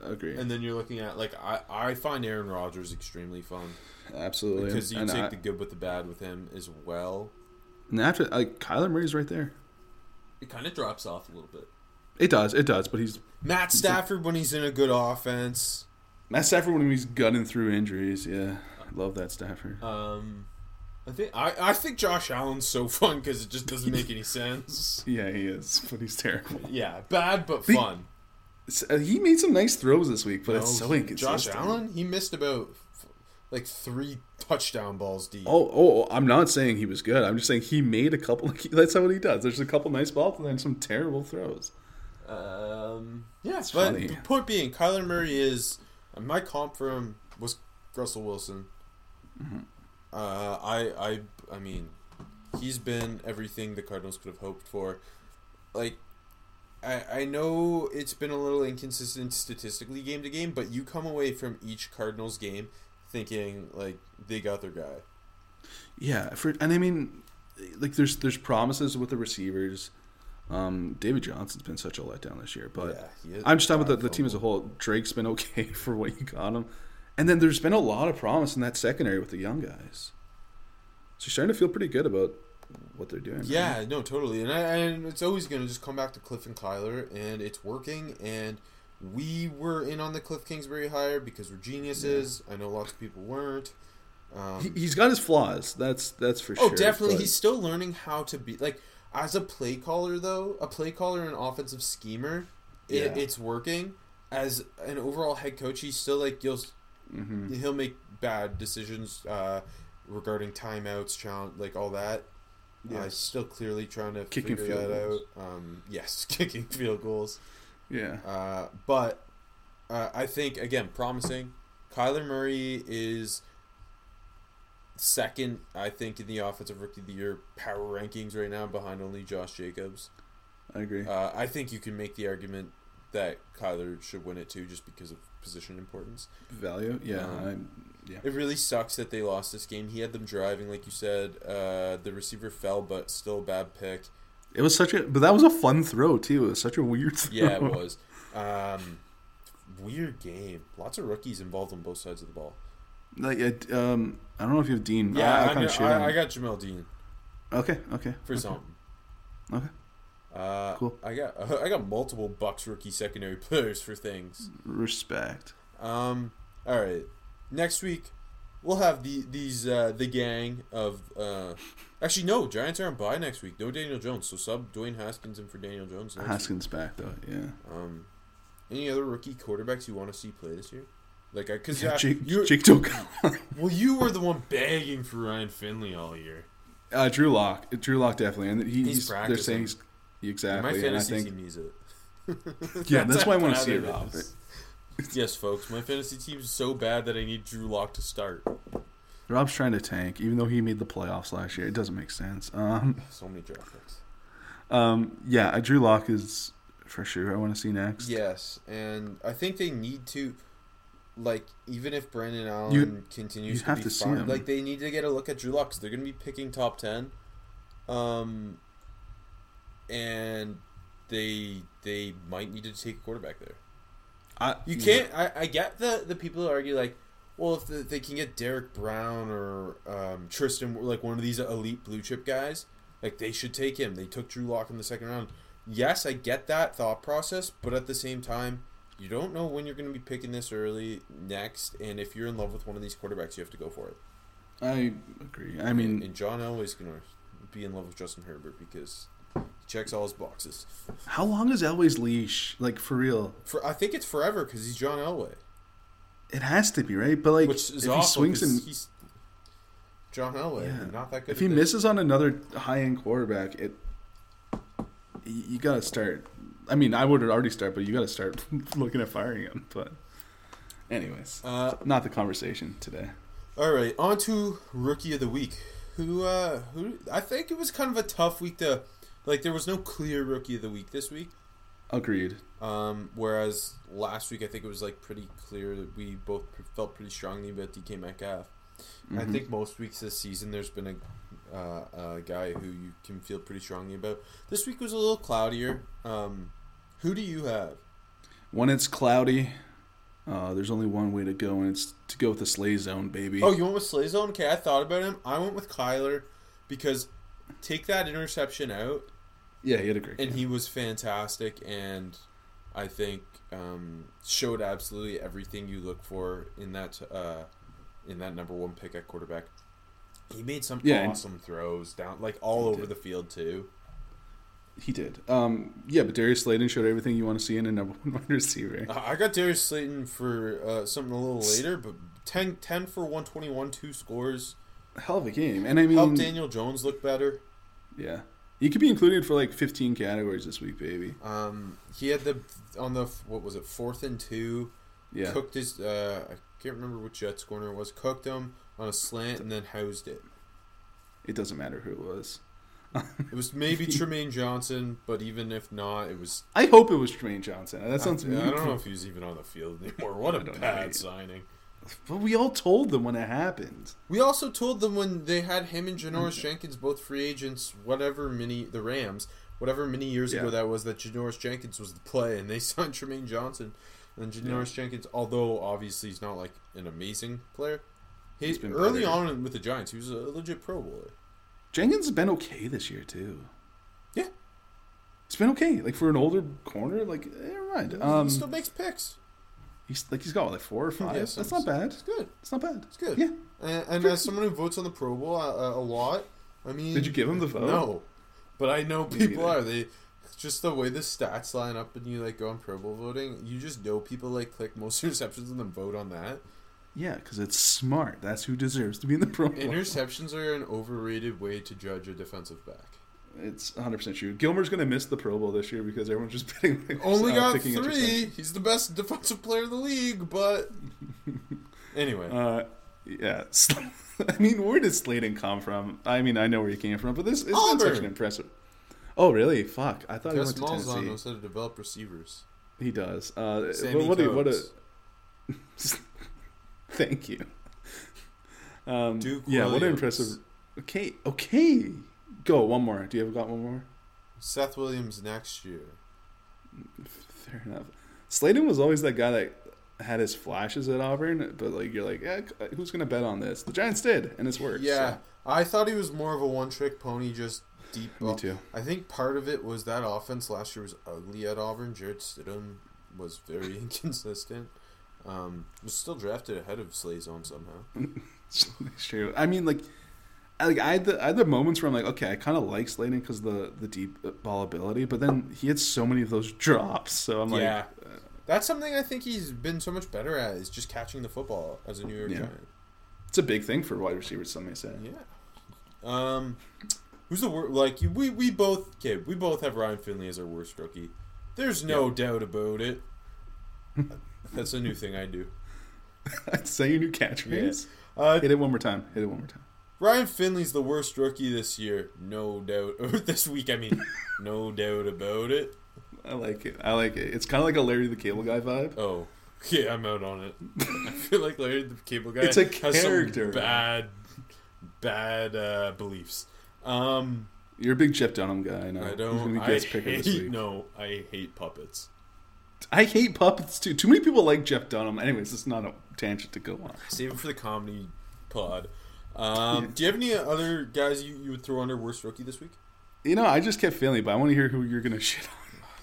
agree. And then you're looking at like I, I find Aaron Rodgers extremely fun Absolutely, because you and, take I- the good with the bad with him as well. and after like Kyler Murray's right there. It kind of drops off a little bit. It does, it does, but he's Matt Stafford when he's in a good offense. Matt Stafford when he's gunning through injuries. Yeah, I love that Stafford. Um, I think I, I think Josh Allen's so fun because it just doesn't make any sense. Yeah, he is, but he's terrible. Yeah, bad but fun. S- uh, He made some nice throws this week, but it's so he- inconsistent. Josh Allen he missed about like three touchdown balls deep. Oh, oh, I'm not saying he was good. I'm just saying he made a couple. That's what he does. There's a couple nice balls and then some terrible throws. Um, yeah, It's but funny. the point being, Kyler Murray is my comp for him was Russell Wilson. Mm-hmm. Uh, I, I, I mean, He's been everything the Cardinals could have hoped for. Like, I I know it's been a little inconsistent statistically game to game, but you come away from each Cardinals game thinking like they got their guy. Yeah, for and I mean, like there's there's promises with the receivers. Um, David Johnson's been such a letdown this year, but Yeah, I'm just talking about the, the team as a whole. Drake's been okay for what you got him, and then there's been a lot of promise in that secondary with the young guys. So you're starting to feel pretty good about what they're doing. Yeah, no, totally, and I, and it's always gonna just come back to Cliff and Kyler, and it's working. And we were in on the Cliff Kingsbury hire because we're geniuses. I know lots of people weren't. Um, He, he's got his flaws. That's that's for oh, sure. Oh, definitely, but- he's still learning how to be like as a play caller, though. A play caller and offensive schemer, it, Yeah. it's working. As an overall head coach, he's still like you'll Mm-hmm. he'll make bad decisions uh, regarding timeouts, challenge, like all that. Yeah, he's still clearly trying to Kicking figure field that goals. out. Um, yes, kicking field goals. yeah. Uh, but uh, I think again, promising. Kyler Murray is second, I think, in the offensive rookie of the year power rankings right now, behind only Josh Jacobs. I agree. Uh, I think you can make the argument that Kyler should win it too, just because of position importance. Value. Yeah. um, yeah. It really sucks that they lost this game. He had them driving, like you said. Uh, the receiver fell, but still a bad pick. It was such a, but that was a fun throw too. It was such a weird. Throw. Yeah, it was. Um, weird game. Lots of rookies involved on both sides of the ball. Like, it, um, I don't know if you have Dean. Yeah, I, I I, kind I, of I, I got Jamel Dean Okay. Okay. for okay. something. Okay. Uh, Cool. I got I got multiple Bucks rookie secondary players for things. Respect. Um, all right. Next week, we'll have the these uh, the gang of. Uh, actually, no. Giants are on bye next week. No Daniel Jones. So sub Dwayne Haskins in for Daniel Jones. Next week. Haskins back though. Yeah. Um, any other rookie quarterbacks you want to see play this year? Like, because Yeah, Jake, you Jake well, you were the one begging for Ryan Finley all year. uh, Drew Lock. Drew Lock definitely, and he, He's he's, they're saying he's My exactly, and I fantasy think team needs it. yeah, that's why I want to see it. yes, folks, my fantasy team is so bad that I need Drew Lock to start. Rob's trying to tank, even though he made the playoffs last year. It doesn't make sense. Um, So many draft picks. um, yeah, uh, Drew Lock is for sure. I want to see next. Yes, and I think they need to, like, even if Brandon Allen You- continues you to have be to see fine, him. like they need to get a look at Drew Lock because they're going to be picking top ten, um, and they they might need to take a quarterback there. I, You can't. I, I get the the people who argue like, well, if the, they can get Derek Brown or um, Tristan, like one of these elite blue chip guys, like they should take him. They took Drew Lock in the second round. Yes, I get that thought process, but at the same time, you don't know when you're going to be picking this early next, and if you're in love with one of these quarterbacks, you have to go for it. I agree. I mean, and John Elway's going to be in love with Justin Herbert because checks all his boxes. how long is Elway's leash? Like for real? For I think it's forever because he's John Elway. It has to be right. But like, if he swings and he's John Elway, Yeah. not that good. if he this. misses on another high end quarterback, it you, you got to start. I mean, I would already start, but you got to start looking at firing him. But, anyways, Uh, not the conversation today. all right, on to rookie of the week. Who? Uh, who? I think it was kind of a tough week to, like, there was no clear rookie of the week this week. Agreed. Um, whereas last week, I think it was like pretty clear that we both felt pretty strongly about DK Metcalf. I Mhm. think most weeks this season, there's been a, uh, a guy who you can feel pretty strongly about. This week was a little cloudier. Um, who do you have? When it's cloudy, uh, there's only one way to go, and it's to go with the Slay zone, baby. Oh, you went with Slay Zone? Okay, I thought about him. I went with Kyler because take that interception out, yeah, he had a great and game. he was fantastic, and I think um, showed absolutely everything you look for in that uh, in that number one pick at quarterback. He made some Yeah, awesome throws down, like all over did. the field too. He did. Um, yeah, but Darius Slayton showed everything you want to see in a number one wide receiver. I got Darius Slayton for uh, something a little later, but 10, 10 for one twenty one, two scores. Hell of a game, and I mean, Helped Daniel Jones look better. yeah, he could be included for like 15 categories this week, baby. Um, he had the on the what was it fourth and two. Yeah, Cooked his. Uh, I can't remember which Jets corner it was. Cooked him on a slant and then housed it. it doesn't matter who it was. It was maybe Trumaine Johnson, but even if not, it was. I hope it was Trumaine Johnson. That sounds. I, I don't know if he was even on the field anymore. What a bad signing. But we all told them when it happened. We also told them when they had him and Janoris Jenkins both free agents, whatever many the Rams, whatever many years ago that was, that Janoris Jenkins was the play, and they signed Trumaine Johnson. And Janoris Jenkins, although obviously he's not like an amazing player, he He's been early better. on with the Giants, he was a legit Pro Bowler. Jenkins has been okay this year too. Yeah, It's been okay. Like for an older corner, like eh, never mind. Um, he still makes picks. He's like he's got like four or five. Yeah, That's not bad. It's good. It's not bad. It's good. Yeah. And, and as someone who votes on the Pro Bowl a, a, a lot, I mean, Did you give him the vote? No, but I know people are. They just the way the stats line up and you like go on Pro Bowl voting. You just know people like click most interceptions and then vote on that. Yeah, because it's smart. That's who deserves to be in the Pro Bowl. Interceptions are an overrated way to judge a defensive back. It's 100 percent true. Gilmore's gonna miss the Pro Bowl this year because everyone's just betting. Like, Only uh, got three. He's the best defensive player in the league, but anyway, Uh, yeah. I mean, where did Slayton come from? I mean, I know where he came from, but this is such an impressive. Oh, really? Fuck! I thought he went to Malzahn Tennessee. knows how to develop receivers. He does. Uh, Sammy but what? A, what a. Thank you. Um, Duke yeah, what an impressive. Okay, okay. Go one more. Do you have got one more? Seth Williams next year. Fair enough. Slayton was always that guy that had his flashes at Auburn, but like you're like, yeah, who's gonna bet on this? The Giants did, and it's worked. Yeah, so. I thought he was more of a one-trick pony, just deep. Me too. I think part of it was that offense last year was ugly at Auburn. Jarrett Stidham was very inconsistent. Um, was still drafted ahead of Slayzone somehow. It's true. I mean, like, like I had the I had the moments where I'm like, okay, I kind of like Slayton because the the deep ball ability, but then he had so many of those drops, so I'm like, yeah, that's something I think he's been so much better at is just catching the football as a New York Yeah. Giant. it's a big thing for wide receivers. Some may say. Yeah. Um, who's the worst? Like we we both okay. We both have Ryan Finley as our worst rookie. There's no doubt about it. That's a new thing I do. I say your new catchphrase. Uh, Hit it one more time. Hit it one more time. Ryan Finley's the worst rookie this year, no doubt. Or this week, I mean, no doubt about it. I like it. I like it. It's kind of like a Larry the Cable Guy vibe. Oh, yeah, I'm out on it. I feel like Larry the Cable Guy It's a has character. some bad, bad uh, beliefs. Um, You're a big Jeff Dunham guy. I know. I don't. I guest picker this hate. week. No, I hate puppets. I hate puppets too. Too many people like Jeff Dunham. Anyways, it's not a tangent to go on. Save it for the comedy pod. Um, Do you have any other guys you, you would throw under worst rookie this week? You know, I just kept feeling, but I want to hear who you're gonna shit on.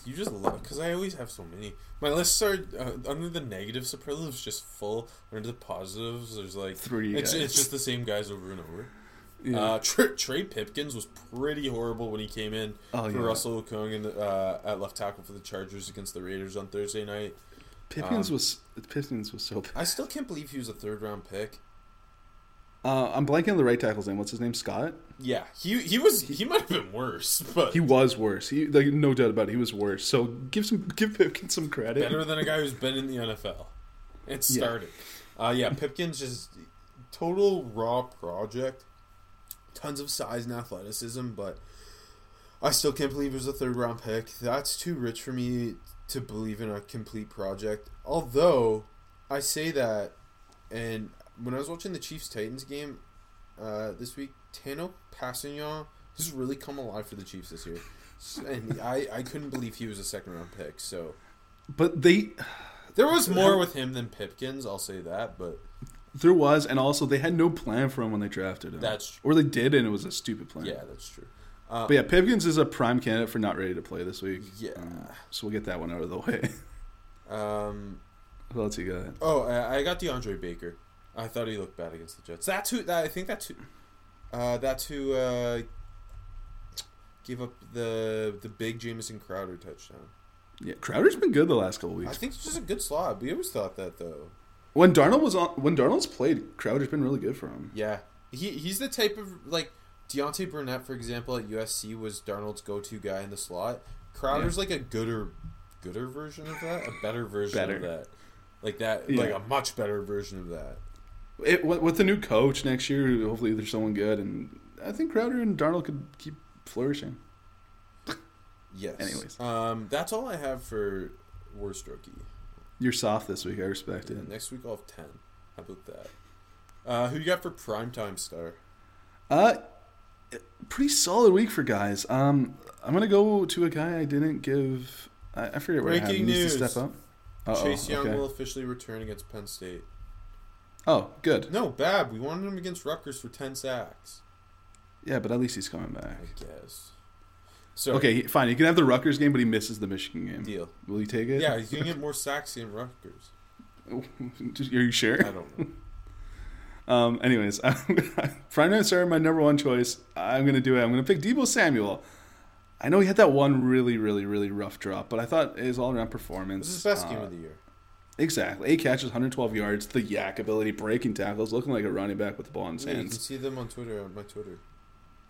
You just love because I always have so many. My lists are uh, under the negative superlatives just full. Under the positives, there's like Three It's, guys. it's just the same guys over and over. Yeah. Uh, Trey, Trey Pipkins was pretty horrible when he came in Oh, for yeah. Russell Okung in the, uh, at left tackle for the Chargers against the Raiders on Thursday night. Pipkins um, was Pipkins was so. I still can't believe he was a third round pick. Uh, I'm blanking on the right tackle's name. What's his name? Scott. Yeah, he he was he might have been worse, but He was worse. He like no doubt about it. He was worse. So give some give Pipkins some credit. better than a guy who's been in the NFL. It started. Uh, yeah, Pipkins just total raw project. Tons of size and athleticism, but I still can't believe it was a third round pick. That's too rich for me to believe in a complete project. Although I say that, and when I was watching the Chiefs Titans game uh, this week, Tanoh Kpassagnon has really come alive for the Chiefs this year. And I, I couldn't believe he was a second round pick. So But they there was more with him than Pipkins, I'll say that, but there was, and also they had no plan for him when they drafted him. That's true. or they did, and it was a stupid plan. yeah, that's true. Uh, But yeah, Pipkins is a prime candidate for not ready to play this week. Yeah. Um, so we'll get that one out of the way. um, Who else you got? oh, I, I got DeAndre Baker. I thought he looked bad against the Jets. That's who. That, I think that's who. Uh, that's who uh, gave up the the big Jamison Crowder touchdown. Yeah, Crowder's been good the last couple weeks. I think he's just a good slot. We always thought that though. When Darnold was on, when Darnold's played, Crowder's been really good for him. Yeah, he he's the type of like Deontay Burnett, for example, at USC was Darnold's go-to guy in the slot. Crowder's like a gooder, gooder version of that, a better version Better. of that, like that, Yeah. like a much better version of that. It, with with the new coach next year, hopefully there's someone good, and I think Crowder and Darnold could keep flourishing. Yes. Anyways. um, that's all I have for worst rookie. You're soft this week. I respect it. Next week I'll have ten. How about that? Uh, who you got for primetime star? Uh, pretty solid week for guys. Um, I'm gonna go to a guy I didn't give. I, I forget where I had. Breaking He needs to step up. Uh-oh, Chase Young okay. will officially return against Penn State. Oh, good. No, bad. We wanted him against Rutgers for ten sacks. Yeah, but at least he's coming back. I guess. So Okay, fine. He can have the Rutgers game, but he misses the Michigan game. deal. Will you take it? Yeah, he's gonna get more sacks in Rutgers. Are you sure? I don't know. Um, anyways, Prime Time Star, my number one choice. I'm gonna do it. I'm gonna pick Deebo Samuel. I know he had that one really, really, really rough drop, but I thought his all-around performance. This is his best uh, game of the year. Exactly. Eight catches, 112 yards. The yak ability, breaking tackles, looking like a running back with the ball in his Yeah, you can see them on Twitter on my Twitter.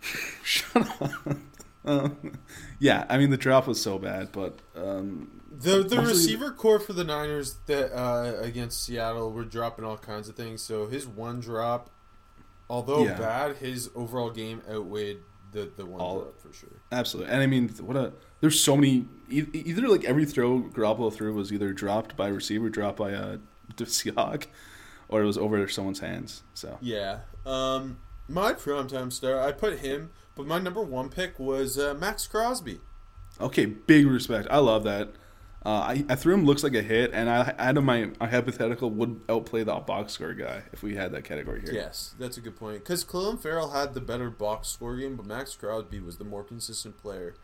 Shut up. Um, yeah, I mean the drop was so bad, but um, The the Mostly- receiver core for the Niners that uh, against Seattle were dropping all kinds of things. So his one drop, although Yeah. bad, his overall game outweighed the the one All- drop for sure. absolutely. And I mean, what a there's so many. Either like every throw Garoppolo threw was either dropped by a receiver, dropped by a Seahawk, or it was over someone's hands. So Yeah. Um, my primetime star, I put him, but my number one pick was uh, Maxx Crosby. okay, big respect. I love that. Uh, I, I threw him looks like a hit, and I out of my, my hypothetical would outplay the box score guy if we had that category here. Yes, that's a good point. Because Clelin Ferrell had the better box score game, but Maxx Crosby was the more consistent player.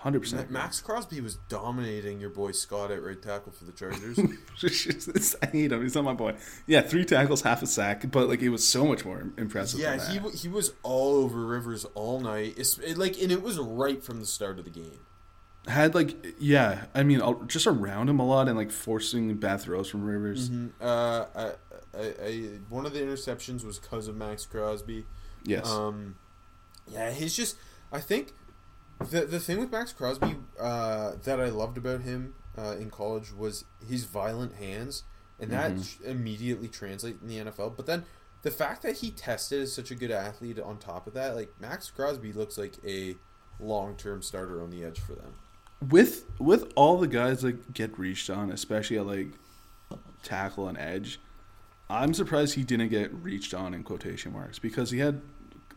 Hundred percent. Maxx Crosby was dominating your boy Scott at right tackle for the Chargers. I hate him. He's not my boy. Yeah, three tackles, half a sack, but like it was so much more impressive. yeah, than he w- he was all over Rivers all night. It's it, like, and it was right from the start of the game. had like yeah. I mean, just around him a lot and like forcing bad throws from Rivers. Uh, I, I, I, one of the interceptions was because of Maxx Crosby. Yes, Um, yeah, he's just. I think the the thing with Maxx Crosby uh, that I loved about him uh, in college was his violent hands, and that Mm-hmm. immediately translates in the NFL. But then the fact that he tested as such a good athlete on top of that, like Maxx Crosby looks like a long term starter on the edge for them. with with all the guys that get reached on, especially at like tackle and edge, I'm surprised he didn't get reached on in quotation marks because he had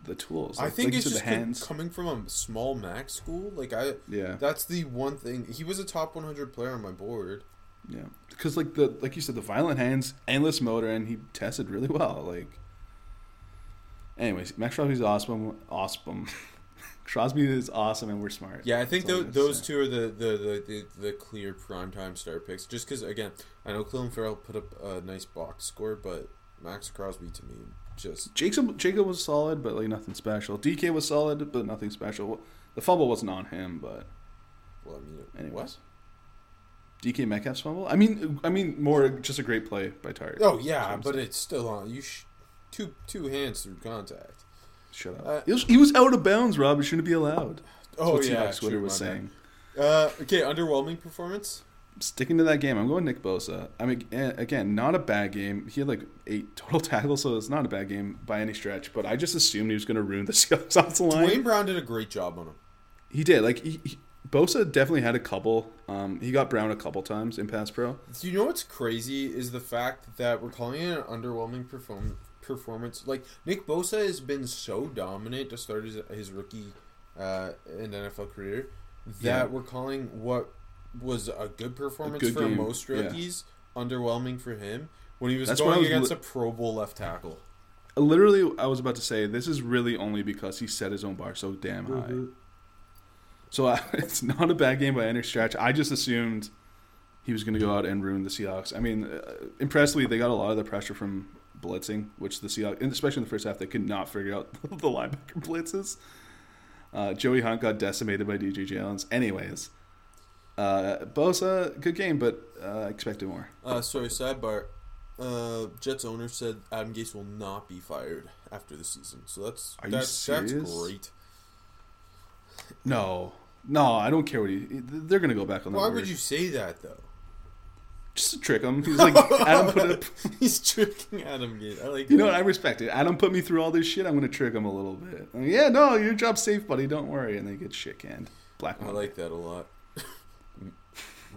the tools. I think like it's just the hands. coming from a small Mac school. Like I, Yeah. that's the one thing. He was a top 100 player on my board. Yeah, because like the like you said, the violent hands, endless motor, and he tested really well. Like, anyways, Maxx Crosby's awesome. Awesome. Crosby is awesome, and we're smart. Yeah, I think That's all tho- I'm gonna those say. two are the the, the, the, the clear primetime star picks. Just because, again, I know Clelin Ferrell put up a nice box score, but Maxx Crosby to me just Jacob Jacob was solid, but like nothing special. DK was solid, but nothing special. The fumble wasn't on him, but well, I mean, Anyways. what? DK Metcalf's fumble. I mean, I mean more just a great play by Tart. Oh yeah, but I'm it's still on. You sh- two two hands through contact. shut up. uh, he, was, he was out of bounds, Rob. It shouldn't be allowed. That's Oh what yeah, Seahawks Twitter was saying. Uh, okay, underwhelming performance. Sticking to that game, I'm going Nick Bosa. I mean, again, not a bad game. He had like eight total tackles, so it's not a bad game by any stretch. But I just assumed he was going to ruin the Seahawks offensive line. Duane Brown did a great job on him. He did. Like he, he, Bosa definitely had a couple. Um, he got Brown a couple times in pass pro. Do you know what's crazy is the fact that we're calling it an underwhelming perform- performance. Like Nick Bosa has been so dominant to start his, his rookie uh, and NFL career that Yeah. we're calling what was a good performance good for game, most yeah. rookies underwhelming for him when he was That's going was against li- a Pro Bowl left tackle. Literally, I was about to say this is really only because he set his own bar so damn high. Mm-hmm. So uh, it's not a bad game by any stretch. I just assumed he was going to go out and ruin the Seahawks. I mean, uh, impressively, they got a lot of the pressure from blitzing, which the Seahawks, and especially in the first half, they could not figure out the linebacker blitzes. Uh, Joey Hunt got decimated by DJ Jones. Anyways, uh, Bosa, good game, but uh, expected more. Uh, sorry, sidebar. Uh, Jets owner said Adam Gase will not be fired after the season, so that's Are you that's that's great. No, no, I don't care what he. They're going to go back on. That. Why would word. you say that though? just to trick him. He's like, Adam put it. He's tricking Adam Gase. I like You know what? I respect it. Adam put me through all this shit. I'm gonna trick him a little bit. Like, yeah, no, your job's safe, buddy. Don't worry. And they get shit canned. Black. I like that a lot.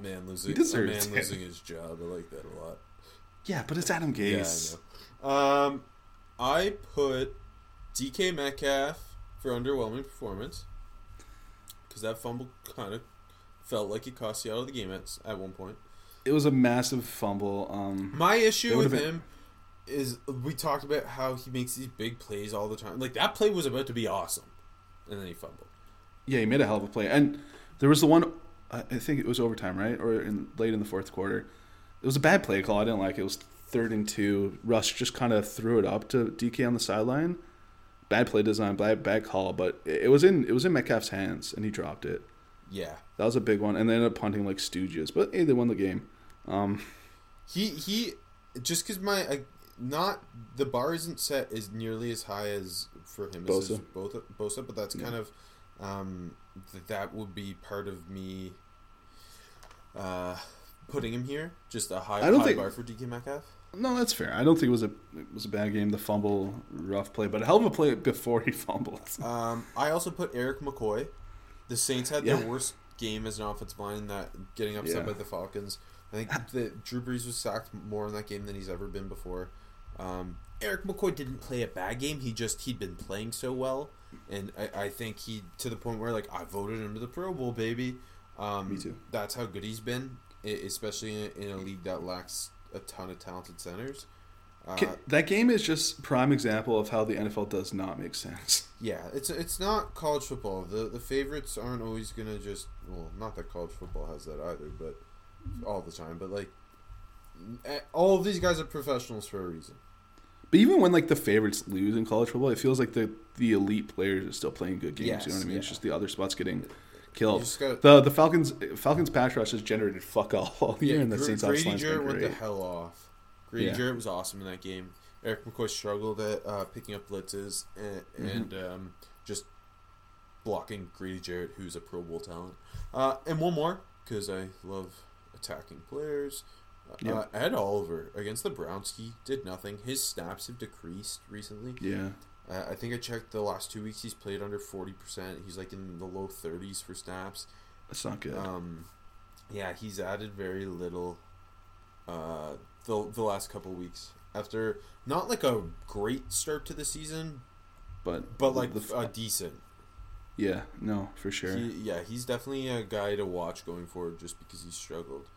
Man losing, a man it. losing his job. I like that a lot. Yeah, but it's Adam Gase. Yeah. I know. Um, I put DK Metcalf for underwhelming performance because that fumble kind of felt like it cost you out of the game at, at one point. It was a massive fumble. Um, My issue with been- him is we talked about how he makes these big plays all the time. Like that play was about to be awesome, and then he fumbled. yeah, he made a hell of a play. And there was the one. I think it was overtime, right, or in, late in the fourth quarter. It was a bad play call. I didn't like it. It was third and two. Rush just kind of threw it up to DK on the sideline. Bad play design, bad bad call, but it was in it was in Metcalf's hands, and he dropped it. Yeah, That was a big one, and they ended up punting like stooges. But hey, they won the game. Um, he he just because my uh, not the bar isn't set as nearly as high as for him as Bosa. both Bosa, but that's kind of um, that would be part of me uh, putting him here. Just a high, I don't high think- bar for DK Metcalf. no, that's fair. I don't think it was a it was a bad game. The fumble, rough play, but a hell of a play before he fumbled. Um, I also put Erik McCoy. The Saints had Yeah. their worst game as an offensive line that getting upset Yeah. by the Falcons. I think that Drew Brees was sacked more in that game than he's ever been before. Um, Erik McCoy didn't play a bad game. He just he'd been playing so well, and I, I think he to the point where like I voted him to the Pro Bowl, baby. Um, Me too. That's how good he's been, especially in, a league that lacks a ton of talented centers. Uh, that game is just prime example of how the NFL does not make sense. Yeah, it's it's not college football. The the favorites aren't always gonna just well, not that college football has that either, but all the time. But like, all of these guys are professionals for a reason. But even when like the favorites lose in college football, it feels like the the elite players are still playing good games. Yes, you know what I mean? It's just the other spots getting killed. gotta- The the Falcons Falcons pass rush has generated fuck all all year, and the Gr- Saints Grady offense Jarrett went the hell off. Grady Yeah. Jarrett was awesome in that game. Erik McCoy struggled at uh, picking up blitzes and, Mm-hmm. and um, just blocking Grady Jarrett, who's a Pro Bowl talent. Uh, and one more because I love attacking players. Yeah. uh, Ed Oliver against the Browns, he did nothing. His snaps have decreased recently. Yeah, Uh, I think I checked the last two weeks. He's played under forty percent. He's like in the low thirties for snaps. that's not good. Um, yeah, he's added very little. Uh, the the last couple weeks after not like a great start to the season, but but like the, uh, decent. yeah, no, for sure. He, yeah, he's definitely a guy to watch going forward, just because he struggled.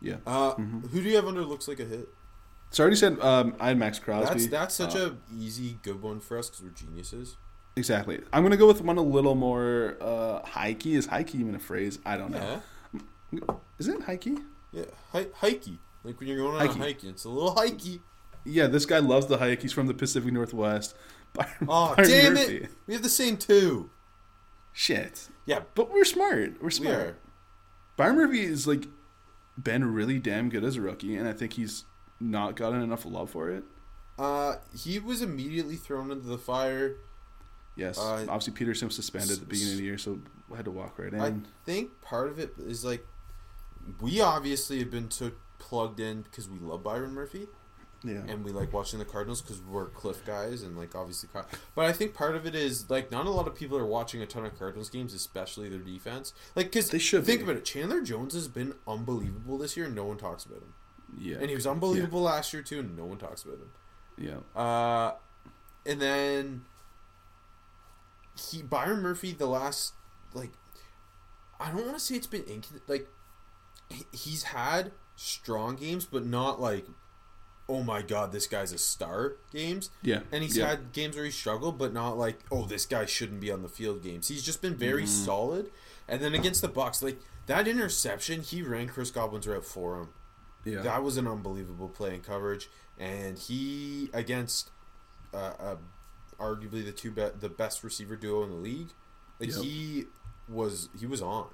yeah, Uh, Mm-hmm. who do you have under looks like a hit? So I already said um, I had Maxx Crosby. That's that's such Uh, a easy good one for us because we're geniuses. exactly. I'm gonna go with one a little more uh, high key. Is high key even a phrase? I don't know. Yeah, Is it high key? yeah, Hi- hikey. Like when you're going on Hikey. a hike, it's a little hikey. Yeah, this guy loves the hike. He's from the Pacific Northwest. Byron- Oh Byron damn Murphy. it! We have the same two. Shit. Yeah, But we're smart. We're we smart. are. Byron Murphy is like been really damn good as a rookie, and I think he's not gotten enough love for it. Uh, he was immediately thrown into the fire. Yes, Uh, obviously Peterson was suspended at the beginning of the year, so I had to walk right in. I think part of it is like we obviously have been so plugged in because we love Byron Murphy yeah, and we like watching the Cardinals because we're Kliff guys and like obviously. Car- But I think part of it is like not a lot of people are watching a ton of Cardinals games, especially their defense. Like because They should think be. about it. Chandler Jones has been unbelievable this year, and no one talks about him. Yeah, And he was unbelievable last year too, and no one talks about him. yeah. Uh, and then he Byron Murphy the last like I don't want to say it's been inc- like he's had strong games, but not like oh my god this guy's a star games. Yeah, And he's yeah. had games where he struggled, but not like oh this guy shouldn't be on the field games. He's just been very Mm-hmm. solid. And then against the Bucks, like that interception, he ran Chris Godwin's route for him. Yeah, That was an unbelievable play in coverage, and he against uh, uh, arguably the two be- the best receiver duo in the league. Like Yep. he was he was on,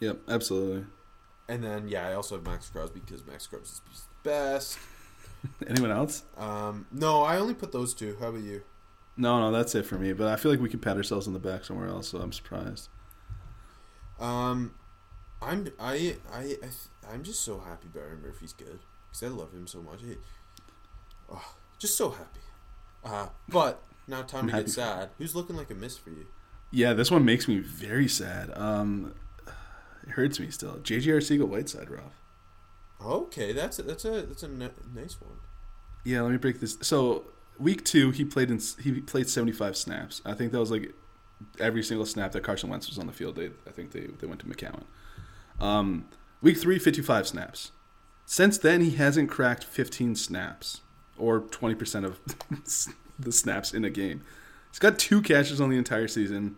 yep, absolutely. and then yeah, I also have Maxx Crosby because Maxx Crosby is the best. Anyone else? Um, no, I only put those two. How about you? No, no, that's it for me. But I feel like we can pat ourselves on the back somewhere else, so I'm surprised. Um, I'm I I I, I'm just so happy Barry Murphy's good because I love him so much. Oh, just so happy. Uh, but now time to get sad. Who's looking like a miss for you? Yeah, this one makes me very sad. Um, it hurts me still. JJ Arcega Whiteside, Rough. Okay, that's a, that's a that's a nice one. Yeah, let me break this. So week two, he played in he played seventy five snaps. I think that was like every single snap that Carson Wentz was on the field. They I think they they went to McCown. Um, week three, 55 snaps. Since then, he hasn't cracked fifteen snaps or twenty percent of the snaps in a game. He's got two catches on the entire season,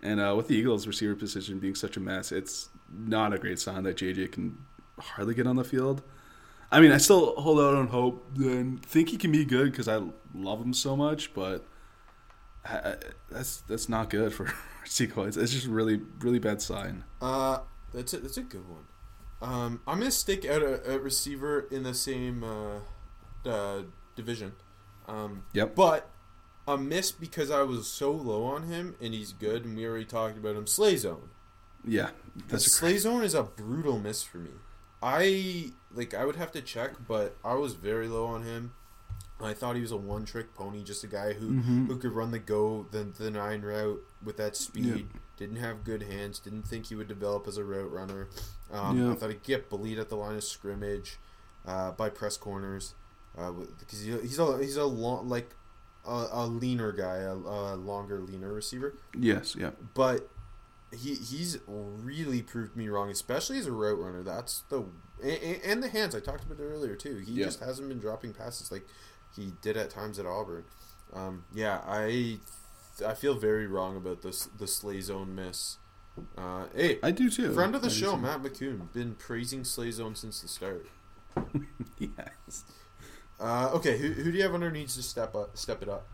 and uh, with the Eagles' receiver position being such a mess, it's not a great sign that JJ can hardly get on the field. I mean, I still hold out on hope and think he can be good because I love him so much, but I, I, that's that's not good for Sequoia. It's, it's just really really bad sign. Uh, that's a, that's a good one. Um, I'm gonna stick out a, a receiver in the same uh, uh, division. Um, Yep. But a miss because I was so low on him, and he's good, and we already talked about him. Slay Zone. Yeah, The that's a Slay Zone is a brutal miss for me. I like I would have to check, but I was very low on him. I thought he was a one trick pony, just a guy who Mm-hmm. who could run the go the the nine route with that speed. Didn't have good hands. Didn't think he would develop as a route runner. Um, Yeah. I thought he'd get bullied at the line of scrimmage uh, by press corners because he, he's a he's a long like a, a leaner guy, a, a longer leaner receiver yes, yeah, but he he's really proved me wrong, especially as a route runner. That's the and, and the hands I talked about it earlier too. He Yeah. just hasn't been dropping passes like he did at times at Auburn. Um, yeah, I I feel very wrong about this the Slay Zone miss. Uh, hey, I do too. friend of the I show. Matt McCoon, been praising Slay Zone since the start. Yes. Uh, okay, who, who do you have under needs to step up step it up?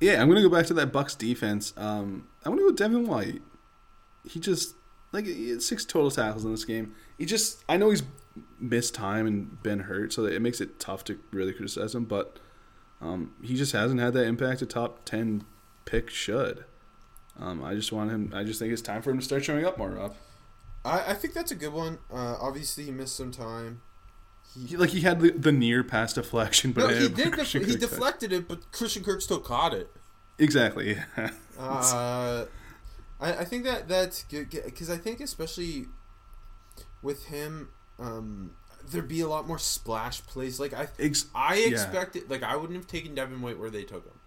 Yeah, I'm gonna go back to that Bucks defense. Um, I'm gonna go with Devin White. He just like he had six total tackles in this game. He just I know he's missed time and been hurt, so that it makes it tough to really criticize him. But um, he just hasn't had that impact a top ten pick should. Um, I just want him. I just think it's time for him to start showing up more. Up. I, I think that's a good one. Uh, obviously, he missed some time. He, like he had the, the near pass deflection, but No, he did. Def- he Kirk deflected it, but Christian Kirk still caught it. Exactly. Yeah. Uh, I, I think that that's good because I think especially with him, um, there'd be a lot more splash plays. Like I, Ex- I yeah. expected. Like I wouldn't have taken Devin White where they took him,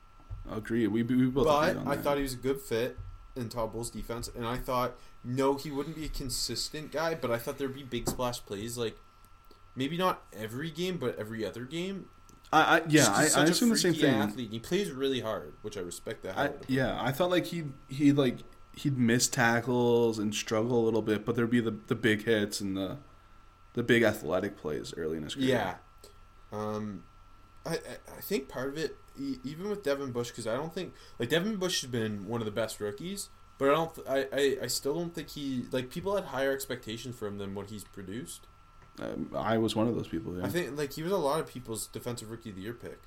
Agree. We we both. but I that. thought he was a good fit in Todd Bowles' defense, and I thought no, he wouldn't be a consistent guy, but I thought there'd be big splash plays like. Maybe not every game, but every other game. I, I yeah, I, I assume the same thing. Athlete. He plays really hard, which I respect that. I, yeah, I thought like he'd he'd like he'd miss tackles and struggle a little bit, but there'd be the, the big hits and the the big athletic plays early in his career. Yeah. Um, I I think part of it, e- even with Devin Bush, because I don't think like Devin Bush has been one of the best rookies, but I don't. I, I, I still don't think he like people had higher expectations for him than what he's produced. um, I was one of those people. Yeah. I think like he was a lot of people's defensive rookie of the year pick.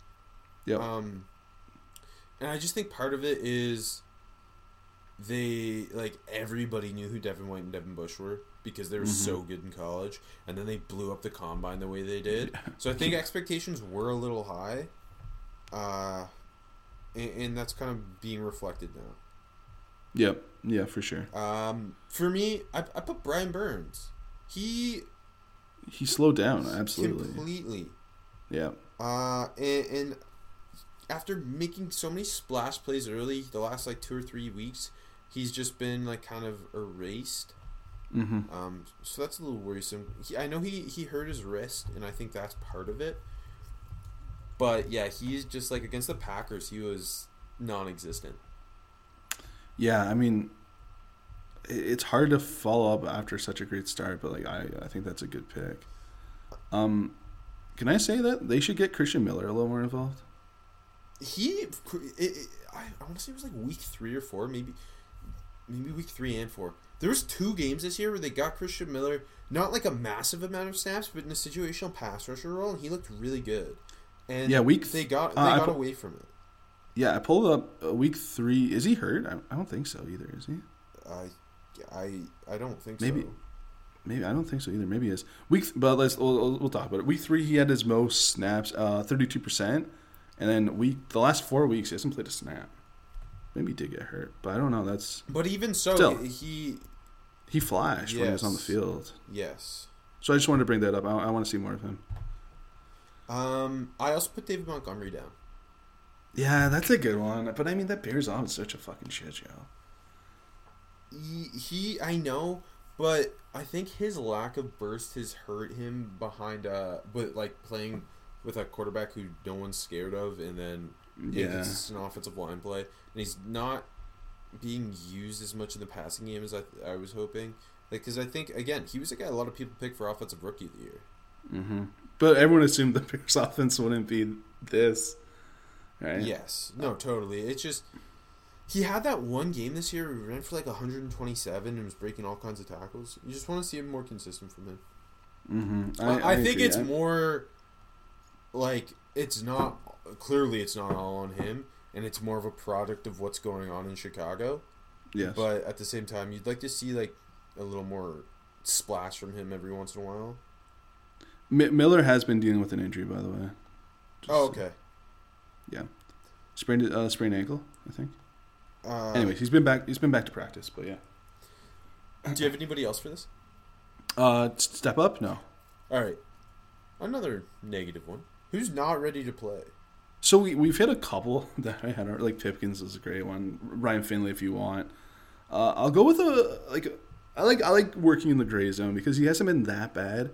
Yeah. Um, and I just think part of it is they like everybody knew who Devin White and Devin Bush were because they were so good in college, and then they blew up the combine the way they did. So I think expectations were a little high, uh, and, and that's kind of being reflected now. yep. Yeah, for sure. Um, for me, I, I put Brian Burns. He He slowed down absolutely. completely Yeah. Uh, and, and after making so many splash plays early, the last like two or three weeks, he's just been like kind of erased. Mm-hmm. Um, so that's a little worrisome. He, I know he he hurt his wrist, and I think that's part of it. But yeah, he's just like against the Packers, he was non-existent. Yeah, I mean, it's hard to follow up after such a great start, but like I, I think that's a good pick. Um, can I say that they should get Christian Miller a little more involved? He, it, it, I, I want to say it was like week three or four, maybe, maybe week three and four. There was two games this year where they got Christian Miller, not like a massive amount of snaps, but in a situational pass rusher role, and he looked really good. And Yeah, week they got they uh, got pu- away from it. Yeah, I pulled up uh, week three. Is he hurt? I, I don't think so either. Is he? I, I, I don't think Maybe- so. maybe I don't think so either. Maybe he is week, but let's we'll, we'll talk about it. Week three, he had his most snaps, thirty two percent, and then week the last four weeks he hasn't played a snap. Maybe he did get hurt, but I don't know. That's But even so, Still. he he flashed when he was on the field. yes. So I just wanted to bring that up. I, I want to see more of him. Um, I also put David Montgomery down. Yeah, that's a good one. But I mean, that Bears off is such a fucking shit show. He, he I know, but I think his lack of burst has hurt him behind uh but like playing with a quarterback who no one's scared of and then Yeah. it's an offensive line play and he's not being used as much in the passing game as I, I was hoping. Like, because I think again he was a guy a lot of people picked for offensive rookie of the year. Mm hmm But everyone assumed the Bears offense wouldn't be this, right? Yes, no, totally. It's just he had that one game this year. Where he ran for like 127 and was breaking all kinds of tackles. You just want to see him more consistent from him. Mm-hmm. I, I, think agree. it's I- more like it's not clearly it's not all on him, and it's more of a product of what's going on in Chicago. Yes. But at the same time, you'd like to see like a little more splash from him every once in a while. Mi Miller has been dealing with an injury, by the way. Oh, okay. Yeah. Sprained uh, sprained ankle, I think. Uh, Anyways, he's been back. He's been back to practice, but yeah. do you have anybody else for this? Uh, step up? No. All right, another negative one. Who's not ready to play? So we we've hit a couple that I had like Pipkins is a great one. Ryan Finley, if you want. Uh, I'll go with a like. I like I like working in the gray zone because he hasn't been that bad,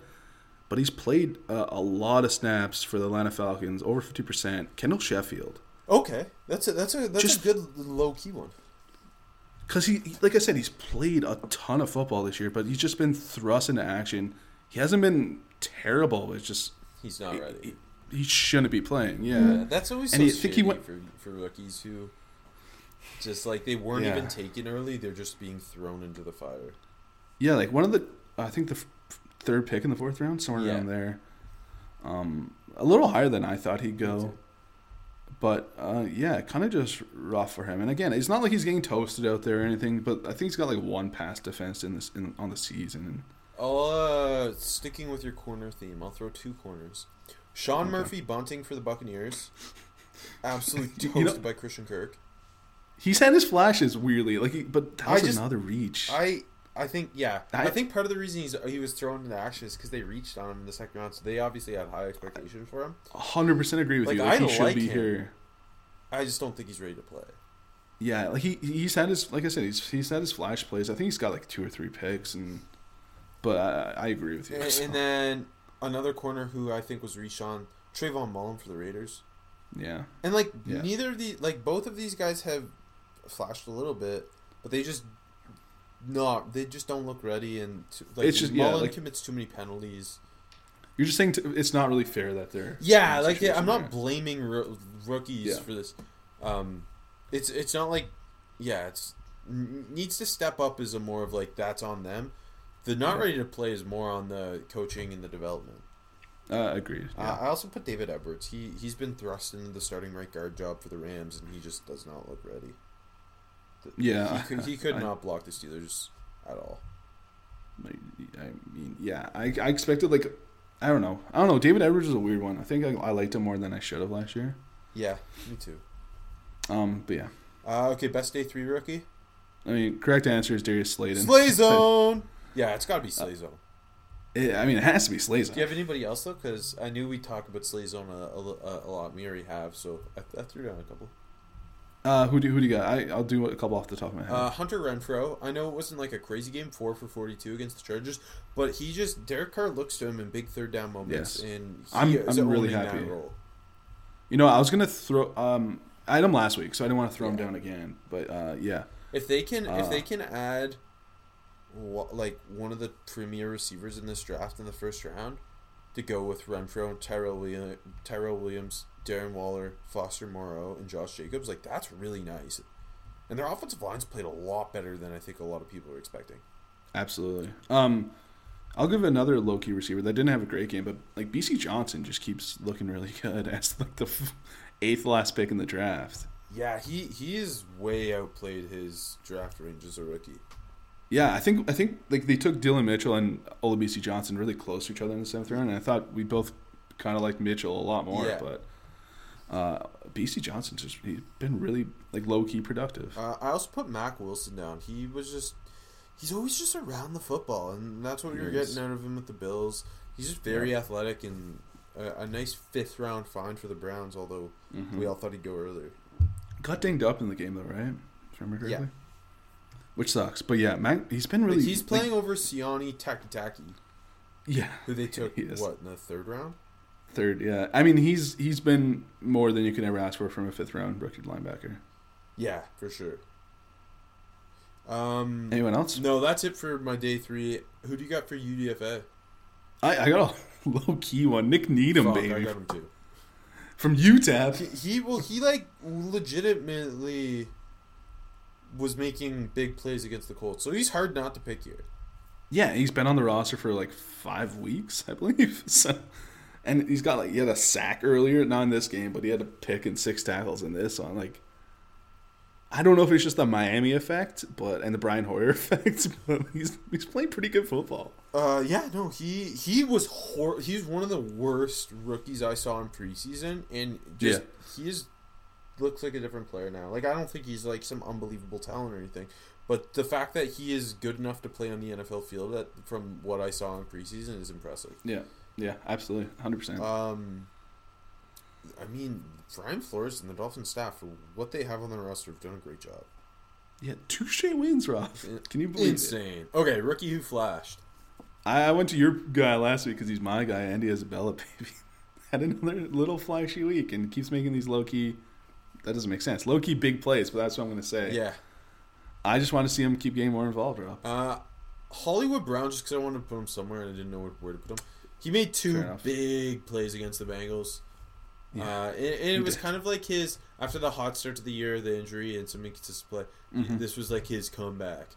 but he's played uh, a lot of snaps for the Atlanta Falcons, over fifty percent. Kendall Sheffield, Okay, that's a that's a that's Just- a good low key one. because he like I said, he's played a ton of football this year, but he's just been thrust into action. He hasn't been terrible. It's just He's not ready. he, he shouldn't be playing. Yeah. Yeah, that's always so And you think he went- for for rookies who just like they weren't Yeah. even taken early; they're just being thrown into the fire. Yeah, like one of the I think the third pick in the fourth round, somewhere Yeah. around there. Um, a little higher than I thought he'd go, but uh, yeah, kind of just rough for him. And again, it's not like he's getting toasted out there or anything, but I think he's got like one pass defense in this in, on the season. Uh, sticking with your corner theme. I'll throw two corners. Sean Murphy-Bunting for the Buccaneers, absolutely toasted You know- by Christian Kirk. he's had his flashes weirdly, like, he, but that was just- another reach. I I think yeah. I, I- think part of the reason he's he was thrown into action is because they reached on him in the second round, so they obviously had high expectations for him. hundred percent agree with Like, you. Like, I he should like be him. here. I just don't think he's ready to play. Yeah, like he he's had his like I said he's he's had his flash plays. I think he's got like two or three picks, and but I, I agree with you. And, so, and then another corner who I think was reached on Trayvon Mullen for the Raiders. yeah, And like Yeah. neither of the like both of these guys have flashed a little bit, but they just not they just don't look ready and like It's just- yeah, Mullen like- commits too many penalties. you're just saying to, it's not really fair that they're Yeah, that like yeah, I'm not right? blaming ro- rookies Yeah. for this. Um, it's it's not like yeah, it's needs to step up as a more of like that's on them. The not ready to play is more on the coaching and the development. Uh, agreed. Uh, I also put David Edwards. He he's been thrust into the starting right guard job for the Rams, and he just does not look ready. Yeah, he could, he could I- not block the Steelers at all. I mean, yeah, I, I expected like I don't know, I don't know. David Edwards is a weird one. I think I, I liked him more than I should have last year. Yeah, me too. Um, but yeah, Uh, okay, best day three rookie. I mean, correct answer is Darius Slayton. Slay Zone. Yeah, it's got to be Slay Zone. It- I mean, it has to be Slayton. Do you have anybody else though? Because I knew we talked about Slay Zone a, a, a lot. Me already have, so I, I threw down a couple. Uh, who do who do you got? I I'll do a couple off the top of my head. Uh, Hunter Renfrow. I know it wasn't like a crazy game, four for forty-two against the Chargers, but he just Derek Carr looks to him in big third down moments, Yes. and I'm- I'm really happy. You know, I was gonna throw um I had him last week, so I didn't want to throw him down again. But uh, yeah, If they can, if Uh, they can add, like one of the premier receivers in this draft in the first round, to go with Renfrow, Tyrell Williams, Tyrell Williams, Darren Waller, Foster Moreau, and Josh Jacobs, like that's really nice. And their offensive lines played a lot better than I think a lot of people were expecting. absolutely. Um, I'll give another low key receiver that didn't have a great game, but like Bisi Johnson just keeps looking really good as like the f- eighth last pick in the draft. Yeah, he he is way outplayed his draft range as a rookie. Yeah, I think I think like they took Dillon Mitchell and Olabisi Johnson really close to each other in the seventh round, and I thought we both kind of liked Mitchell a lot more, Yeah. but uh, Bisi Johnson's just he's been really like low key productive. Uh, I also put Mack Wilson down. He was just he's always just around the football, and that's what we were He is. getting out of him with the Bills. He's just very athletic and a, a nice fifth round find for the Browns. Although Mm-hmm. we all thought he'd go earlier. Got dinged up in the game though, right? If I remember Yeah. Which sucks, but yeah, Mack he's been Like, really he's like, playing over Sione Takitaki, yeah, who they took what in the third round. third. Yeah, I mean he's he's been more than you can ever ask for from a fifth round rookie linebacker. Yeah, for sure. Um, Anyone else? no, that's it for my day three. Who do you got for UDFA? I, I got a low key one. Nik Needham, Fuck, baby, I got him too. from UTEP. He, he well, he like legitimately was making big plays against the Colts, so he's hard not to pick here. Yeah, he's been on the roster for like five weeks, I believe. So, and he's got like he had a sack earlier, not in this game, but he had a pick and six tackles in this. So I'm like, I don't know if it's just the Miami effect, but and the Brian Hoyer effect, but he's he's playing pretty good football. Uh, yeah, no, he he was hor- he's one of the worst rookies I saw in preseason, and just he is looks like a different player now. Like I don't think he's like some unbelievable talent or anything, but the fact that he is good enough to play on the NFL field, that from what I saw in preseason, is impressive. Yeah, yeah, absolutely, hundred percent. Um, I mean, Brian Flores and the Dolphin staff for what they have on their roster have done a great job. Yeah, two straight wins, Rob. Can you believe it? Insane. Okay, rookie who flashed. I, I went to your guy last week because he's my guy, Andy Isabella, baby. Had another little flashy week and keeps making these low key. That doesn't make sense. Low key big plays, but that's what I'm going to say. Yeah. I just want to see him keep getting more involved, Rob. Uh, Hollywood Brown, just because I wanted to put him somewhere and I didn't know where- to put him. He made two big plays against the Bengals. Yeah. Uh, and, and it was kind of like his after the hot start to the year, the injury, and some inconsistent play. Mm-hmm. This was like his comeback.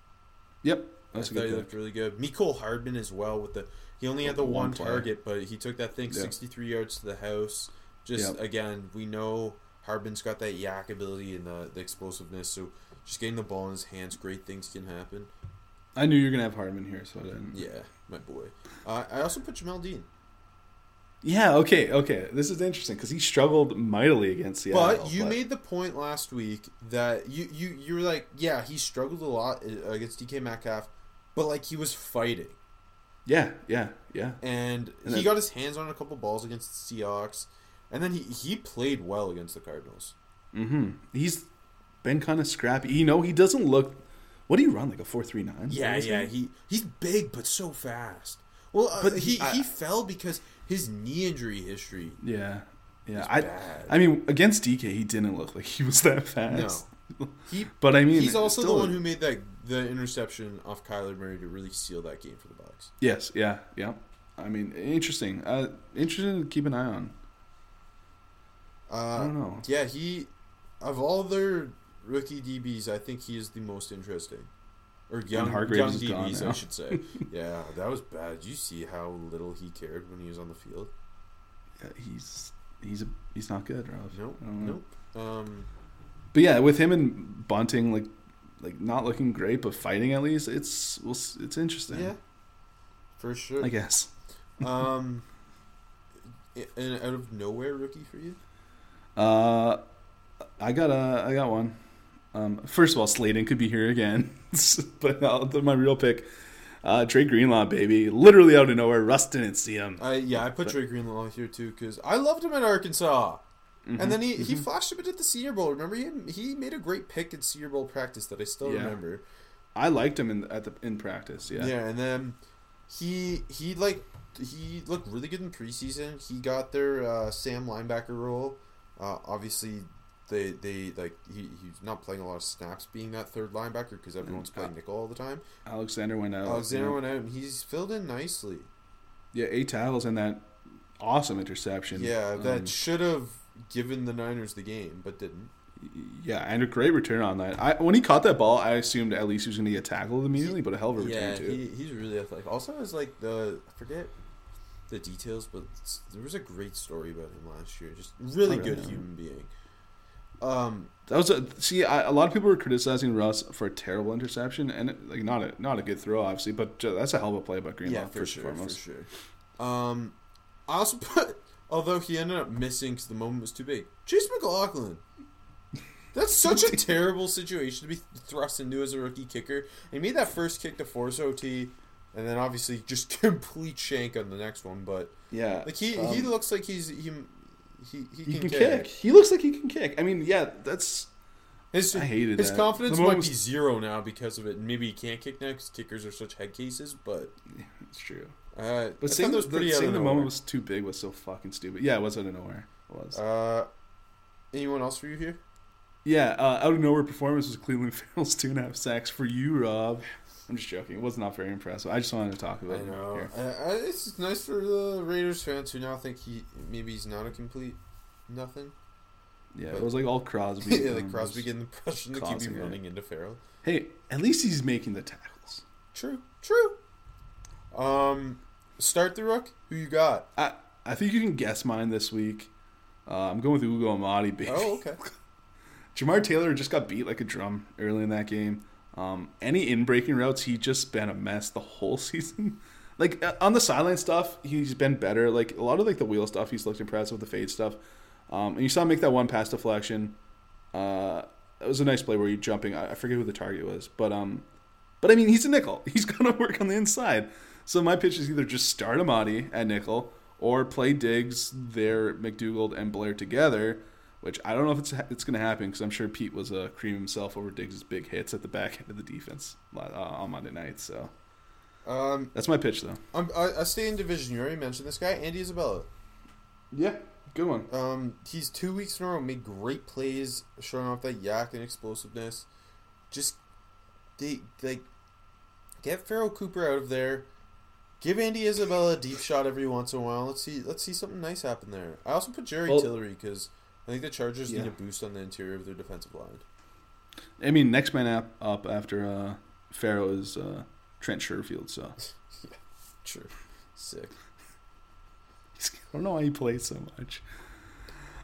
Yep, that's a thought he looked really good. Mecole Hardman as well with the he only had the One one, target, but he took that thing Yeah. 63 yards to the house. Just Yep. again, we know Hardman's got that yak ability and the, the explosiveness. So just getting the ball in his hands, great things can happen. I knew you were going to have Hardman here, so I didn't. Yeah, my boy. Uh, I also put Jamel Dean, Yeah, okay, okay. This is interesting because he struggled mightily against Seattle. but you made the point last week that you you you were like, yeah, he struggled a lot uh, against DK Metcalf, but like he was fighting. Yeah, yeah, yeah. and, And he then- got his hands on a couple balls against the Seahawks, and then he he played well against the Cardinals. Mm-hmm. He's been kind of scrappy. You know, he doesn't look. What do you run like a four three nine? Yeah, yeah, he he's big but so fast. Well, uh, But he I- he fell because his knee injury history. Yeah, yeah. I, bad. I mean, against DK, he didn't look like he was that fast. No. He But I mean, he's also the one who made that the interception off Kyler Murray to really seal that game for the Bucks. Yes, yeah, yeah. I mean, interesting. Uh, interesting to keep an eye on. Uh, I don't know. Yeah, he of all their rookie DBs, I think he is the most interesting. Or young, young DBs, I should say. yeah, that was bad. Did you see how little he cared when he was on the field? Yeah, he's he's a, he's not good, Ralph. Nope, I don't know. nope. Um, But yeah, with him and Bunting, like like not looking great, but fighting at least, it's well, it's interesting. yeah, for sure. I guess. um, and out of nowhere, rookie for you? Uh, I got a I got one. Um, first of all, Slayton could be here again, but I'll, my real pick, uh, Dre Greenlaw, baby, literally out of nowhere. Russ didn't see him. I yeah, I put Dre Greenlaw here too because I loved him at Arkansas. Mm-hmm, And then he, he flashed a bit at the Senior Bowl. Remember, he he made a great pick at Senior Bowl practice that I still Yeah. remember. I liked him in at the in practice. Yeah. Yeah. and then he he like he looked really good in preseason. He got their uh, Sam linebacker role. Uh, obviously, they they like he, he's not playing a lot of snaps being that third linebacker because everyone's uh, playing nickel all the time. Alexander went out. Alexander went out and he's filled in nicely. Yeah, eight tackles and that awesome interception. Yeah, that Um, should have given the Niners the game, but didn't. yeah, and a great return on that. I when he caught that ball, I assumed at least he was going to get tackled immediately, but a hell of a return Yeah, too. he, he's really athletic. Also, is like the I forget the details, but there was a great story about him last year. Just really Oh, good human being. Um, That was a see. I, a lot of people were criticizing Russ for a terrible interception, and it, like not a not a good throw, obviously, but that's a hell of a play by Greenlaw yeah, for first sure, and for sure. Um, I also put, although he ended up missing because the moment was too big. Chase McLaughlin. That's such a terrible situation to be thrust into as a rookie kicker. He made that first kick to force OT, and then obviously just complete shank on the next one. But Yeah, like he, um, he looks like he's he he, he, he can, can kick. kick. He looks like he can kick. I mean, yeah, that's His, I hated his that. confidence The might moment be zero now because of it. Maybe he can't kick next. Kickers are such head cases, but it's true. uh, But I saying, thought that was the, pretty out saying the moment was too big was so fucking stupid. Yeah, it was out of nowhere. It was. Uh, anyone else for you here? yeah, uh, out of nowhere performance was Cleveland Farrell's two and a half sacks for you, Rob. I'm just joking. It was not very impressive. I just wanted to talk about I it. know. here. Uh, it's nice for the Raiders fans who now think he maybe he's not a complete nothing. Yeah, But- it was like all Crosby. yeah, like Crosby getting the pressure causing him it. running into Ferrell. Hey, at least he's making the tackles. True, true. Um, start the rook. Who you got? I I think you can guess mine this week. Uh, I'm going with Ugo Amadi, baby. Oh, okay. Jamar Taylor just got beat like a drum early in that game. Um, any in breaking routes, he just been a mess the whole season. like uh, on the sideline stuff, he's been better. Like a lot of like the wheel stuff, he's looked impressive with the fade stuff. Um, and you saw him make that one pass deflection. Uh, it was a nice play where you jumping. I, I forget who the target was, but um, but I mean he's a nickel. He's gonna work on the inside. So my pitch is either just start Amadi at nickel or play Diggs, there McDougald and Blair together which I don't know if it's it's going to happen because I'm sure Pete was uh, creaming himself over Diggs' big hits at the back end of the defense uh, on Monday night. So Um, that's my pitch, though. I'm, I, I stay in division. You already mentioned this guy, Andy Isabella. Yeah, good one. Um, he's two weeks in a row made great plays, showing off that YAC and explosiveness. Just they like get Pharoh Cooper out of there. Give Andy Isabella a deep shot every once in a while. Let's see. Let's see something nice happen there. I also put Jerry Well- Tillery because I think the Chargers Yeah. need a boost on the interior of their defensive line. I mean, next man up, up after uh, Pharoh is uh, Trent Sherfield. So Sure, sick. I don't know why he plays so much.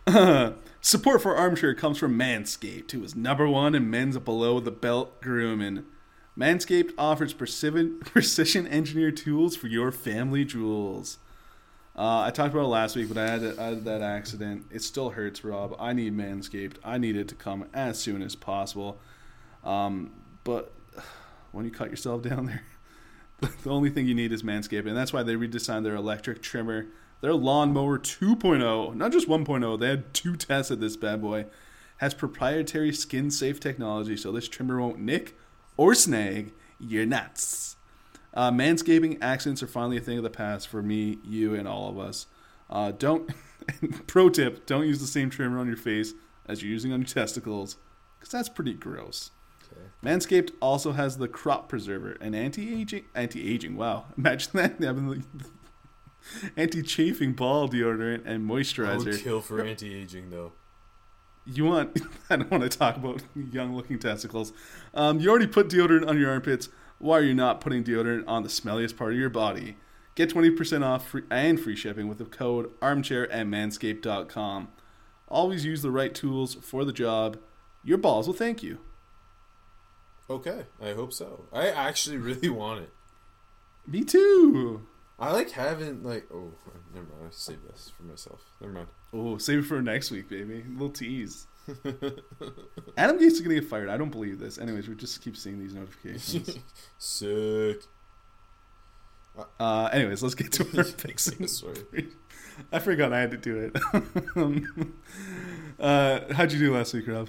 Support for Armchair comes from Manscaped, who is number one in men's below the belt grooming. Manscaped offers precision, precision engineered tools for your family jewels. Uh, I talked about it last week, but I had, I had that accident. It still hurts, Rob. I need Manscaped. I need it to come as soon as possible. Um, but when you cut yourself down there, the only thing you need is Manscaped, and that's why they redesigned their electric trimmer. Their lawnmower 2.0, not just 1.0, they had two tests of this bad boy, has proprietary skin safe technology, so this trimmer won't nick or snag your nuts. Uh, manscaping accidents are finally a thing of the past for me, you, and all of us. Uh, don't, pro tip, don't use the same trimmer on your face as you're using on your testicles, because that's pretty gross. Manscaped also has the crop preserver, an anti-aging, anti-aging. Wow, imagine that having the anti-chafing ball deodorant and moisturizer. I would kill for anti-aging though. You want? I don't want to talk about young-looking testicles. Um, you already put deodorant on your armpits. Why are you not putting deodorant on the smelliest part of your body? Get 20% off free, and free shipping with the code armchair at manscaped.com. Always use the right tools for the job. Your balls will thank you. Okay, I hope so. I actually really want it. Me too. I like having like oh never mind. I save this for myself. Never mind. Oh, save it for next week, baby. A little tease. Adam Gase is gonna get fired. I don't believe this. Anyways, we just keep seeing these notifications. Sick. uh, anyways, let's get to our picks. Sorry. I forgot I had to do it. um, uh, how'd you do last week, Rob?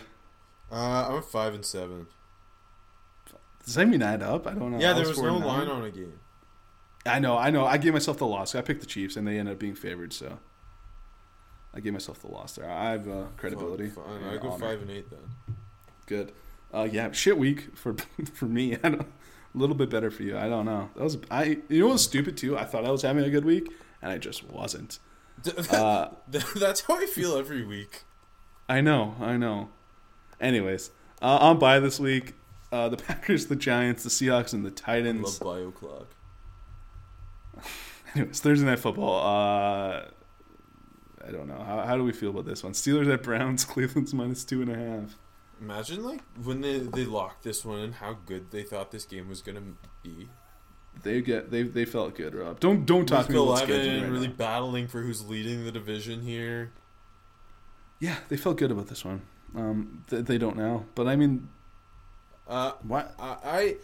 Uh, I'm five and seven. Does that mean add up? I don't know. yeah, I there was four no line on a game. I know, I know. I gave myself the loss. I picked the Chiefs, and they ended up being favored. So I gave myself the loss there. I have uh, credibility. Fine, fine. I go honor. five and eight then. Good. Uh, yeah, shit week for for me. I don't, a little bit better for you. I don't know. That was I. You know what was stupid too? I thought I was having a good week, and I just wasn't. Uh, That's how I feel every week. I know. I know. Anyways, uh, on by this week, uh, the Packers, the Giants, the Seahawks, and the Titans. Love Titans. bio clock. Anyways, Thursday night football. Uh, I don't know. How, how do we feel about this one? Steelers at Browns. Cleveland's minus two and a half. Imagine like when they they locked this one and how good they thought this game was gonna be. They get they they felt good, Rob. Don't don't talk to me about scheduling right really now. battling for who's leading the division here. Yeah, they felt good about this one. Um, th- they don't now, but I mean, Uh, what? I, I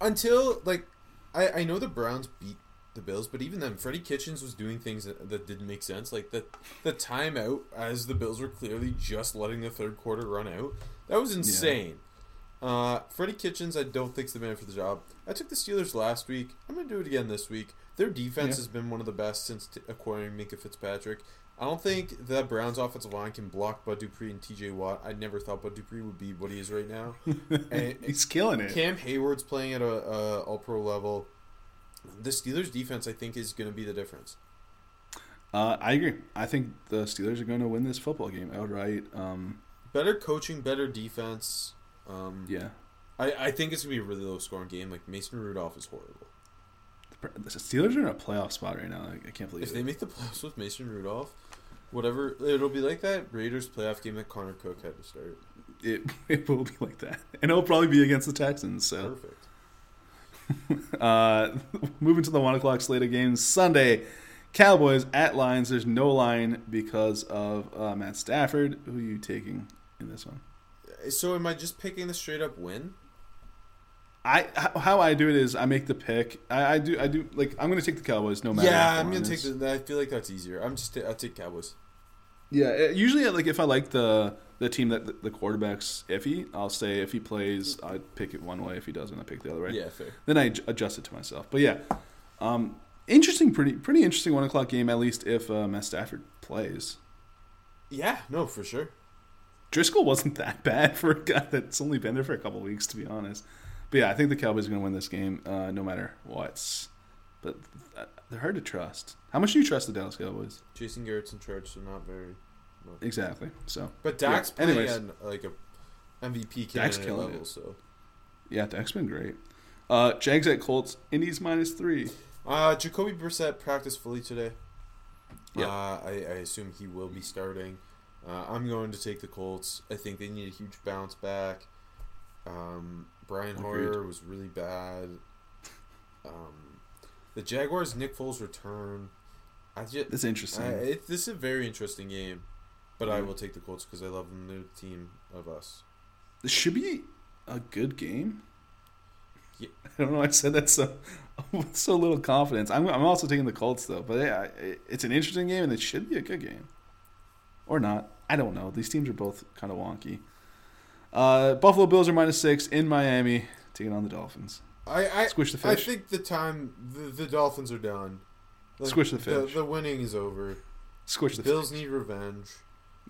until like I I know the Browns beat the Bills, but even then, Freddie Kitchens was doing things that, that didn't make sense. Like the the timeout as the Bills were clearly just letting the third quarter run out. That was insane. Uh, Freddie Kitchens, I don't think's the man for the job. I took the Steelers last week. I'm gonna do it again this week. Their defense Yeah. has been one of the best since t- acquiring Minkah Fitzpatrick. I don't think the Browns' offensive line can block Bud Dupree and T.J. Watt. I never thought Bud Dupree would be what he is right now. And- He's killing it. Cam Hayward's playing at a, a all pro level. The Steelers defense, I think, is going to be the difference. Uh, I agree. I think the Steelers are going to win this football game outright. Um, Better coaching, better defense. Um, yeah, I, I think it's going to be a really low scoring game. Like Mason Rudolph is horrible. the Steelers are in a playoff spot right now. I, I can't believe If it. they make the playoffs with Mason Rudolph, whatever it'll be like that Raiders playoff game that Connor Cook had to start. it, it will be like that, and it'll probably be against the Texans. So, Perfect. uh, moving to the one o'clock slate of games Sunday, Cowboys at Lions. There's no line because of uh, Matt Stafford. Who are you taking in this one? So am I just picking the straight up win? I how- I do it is I make the pick. I, I do I do like I'm going to take the Cowboys no matter. Yeah, I'm gonna take the. I feel like that's easier. I'm just. I'll take Cowboys. Yeah, uh, usually like if I like the the team that the, the quarterback's iffy, I'll say if he plays, I pick it one way. If he doesn't, I pick the other way. Yeah, fair. Then I adjust it to myself. But yeah, um, interesting, pretty pretty interesting one o'clock game at least if uh, Matt Stafford plays. Yeah, no, for sure. Driskel wasn't that bad for a guy that's only been there for a couple weeks, to be honest. But yeah, I think the Cowboys are going to win this game, uh, no matter what. But uh, they're hard to trust. How much do you trust the Dallas Cowboys? Jason Garrett's in charge, so not very. Exactly. So, But Dak's Yeah, playing anyways. like a MVP candidate level, it. so. yeah, Dak's been great. Uh, Jags at Colts. Indies minus three. Uh, Jacoby Brissett practiced fully today. Yeah. Uh, I, I assume he will be starting. Uh, I'm going to take the Colts. I think they need a huge bounce back. Um, Brian Agreed. Hoyer was really bad. Um, the Jaguars, Nick Foles return. I just, That's interesting. I, it, this is a very interesting game, but I will take the Colts because I love them. They're the team of us. This should be a good game. Yeah. I don't know. I said that so with so little confidence. I'm, I'm also taking the Colts though, but yeah, it- it's an interesting game and it should be a good game, or not. I don't know. These teams are both kind of wonky. Uh, Buffalo Bills are minus six in Miami, taking on the Dolphins. I, I Squish the I think the time the, the Dolphins are done. Like, Squish the The, fish. the winning is over. Squish the Bills need revenge.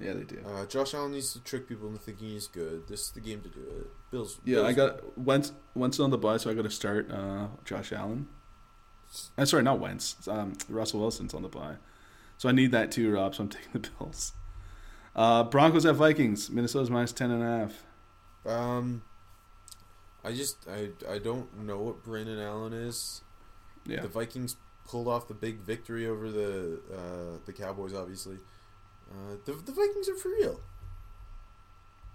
Yeah, they do. Uh, Josh Allen needs to trick people into thinking he's good. This is the game to do it. Bills. Yeah, Bills- I got Wentz. Wentz on the bye, so I got to start uh, Josh Allen. I'm sorry, not Wentz. Um, Russell Wilson's on the bye, so I need that too, Rob. So I'm taking the Bills. Uh, Broncos at Vikings. Minnesota's minus ten and a half. Um, I just I I don't know what Brandon Allen is. Yeah, The Vikings pulled off the big victory over the uh, the Cowboys. Obviously, uh, the the Vikings are for real.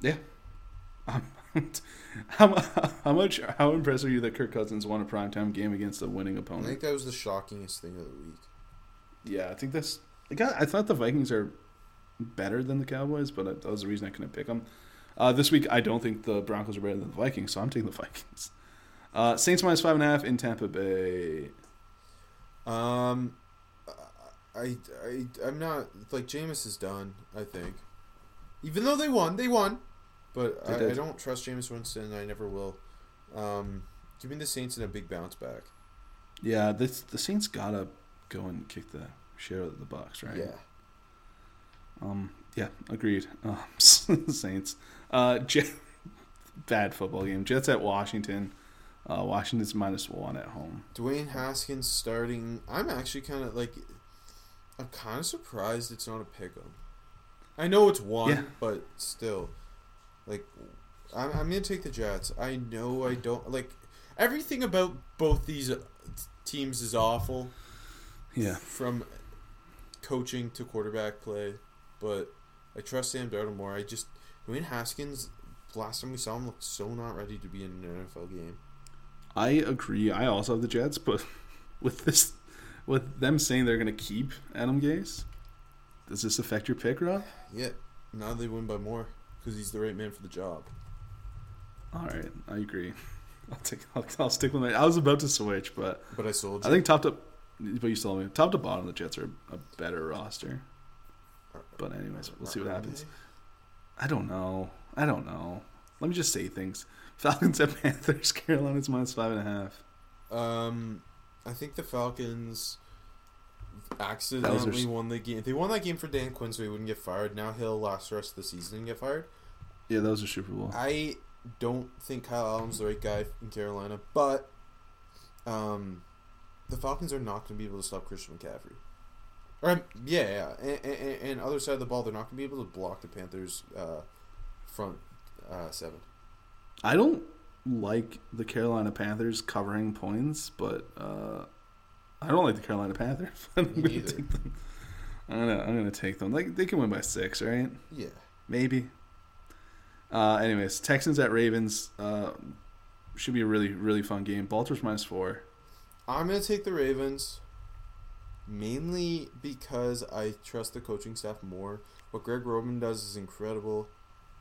yeah. Um, how how much how impressed are you that Kirk Cousins won a primetime game against a winning opponent? I think that was the shockingest thing of the week. Yeah, I think that's. I got. I thought the Vikings are better than the Cowboys, but that was the reason I couldn't pick them. Uh, this week, I don't think the Broncos are better than the Vikings, so I'm taking the Vikings. Uh, Saints minus five and a half in Tampa Bay. Um, I I I'm not like Jameis is done. I think, even though they won, they won, but They I, I don't trust Jameis Winston. And I never will. Um, give me the Saints in a big bounce back. Yeah, this, the Saints gotta go and kick the shit out of the Bucks, right? Yeah. Um. Yeah. Agreed. Um, Saints. Uh. Jet, bad football game. Jets at Washington. Uh, Washington's minus one at home. Dwayne Haskins starting. I'm actually kind of like, I'm kind of surprised it's not a pick 'em. I know it's one, Yeah. but still, like, I'm, I'm gonna take the Jets. I know I don't like everything about both these uh, teams is awful. Yeah. from coaching to quarterback play. but I trust Sam Darnold more. I just Dwayne Haskins. Last time we saw him, looked so not ready to be in an NFL game. I agree. I also have the Jets, but with this, with them saying they're going to keep Adam Gase, does this affect your pick, Rob? Yeah, now they win by more because he's the right man for the job. All right, I agree. I'll take. I'll, I'll stick with my. I was about to switch, but But I sold. I think top to, but you still have me. Top to bottom, the Jets are a better roster. But anyways, we'll see what happens. I don't know. I don't know. Let me just say things. Falcons at Panthers. Carolina's minus five and a half. Um, I think the Falcons accidentally won the game. If they won that game for Dan Quinn, so he wouldn't get fired. Now he'll last the rest of the season and get fired. Yeah, those are Super Bowl. I don't think Kyle Allen's the right guy in Carolina, but um, the Falcons are not going to be able to stop Christian McCaffrey. Or um, yeah, yeah, and, and, and other side of the ball, they're not going to be able to block the Panthers' uh, front uh, seven. I don't like the Carolina Panthers covering points, but uh, I don't like the Carolina Panthers. I'm gonna take them. I'm gonna I'm gonna take them. Like they can win by six, right? Yeah, Maybe. Uh, anyways, Texans at Ravens uh, should be a really really fun game. Baltimore's minus four. I'm going to take the Ravens mainly because I trust the coaching staff more. What Greg Roman does is incredible.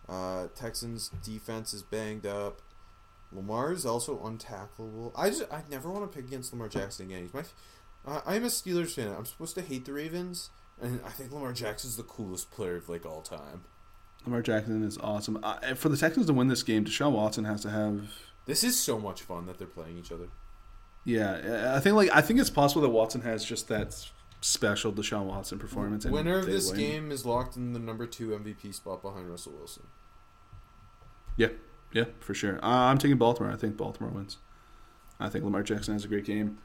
Uh, Texans defense is banged up. Lamar is also untackleable. I just I never want to pick against Lamar Jackson again. He's my uh, I'm a Steelers fan. I'm supposed to hate the Ravens, and I think Lamar Jackson's the coolest player of like all time. Lamar Jackson is awesome. Uh, for the Texans to win this game, Deshaun Watson has to have. This is so much fun that they're playing each other. Yeah, I think like I think it's possible that Watson has just that special Deshaun Watson performance. and Winner of this win. game is locked in the number two MVP spot behind Russell Wilson. Yeah, yeah, for sure. Uh, I'm taking Baltimore. I think Baltimore wins. I think Lamar Jackson has a great game.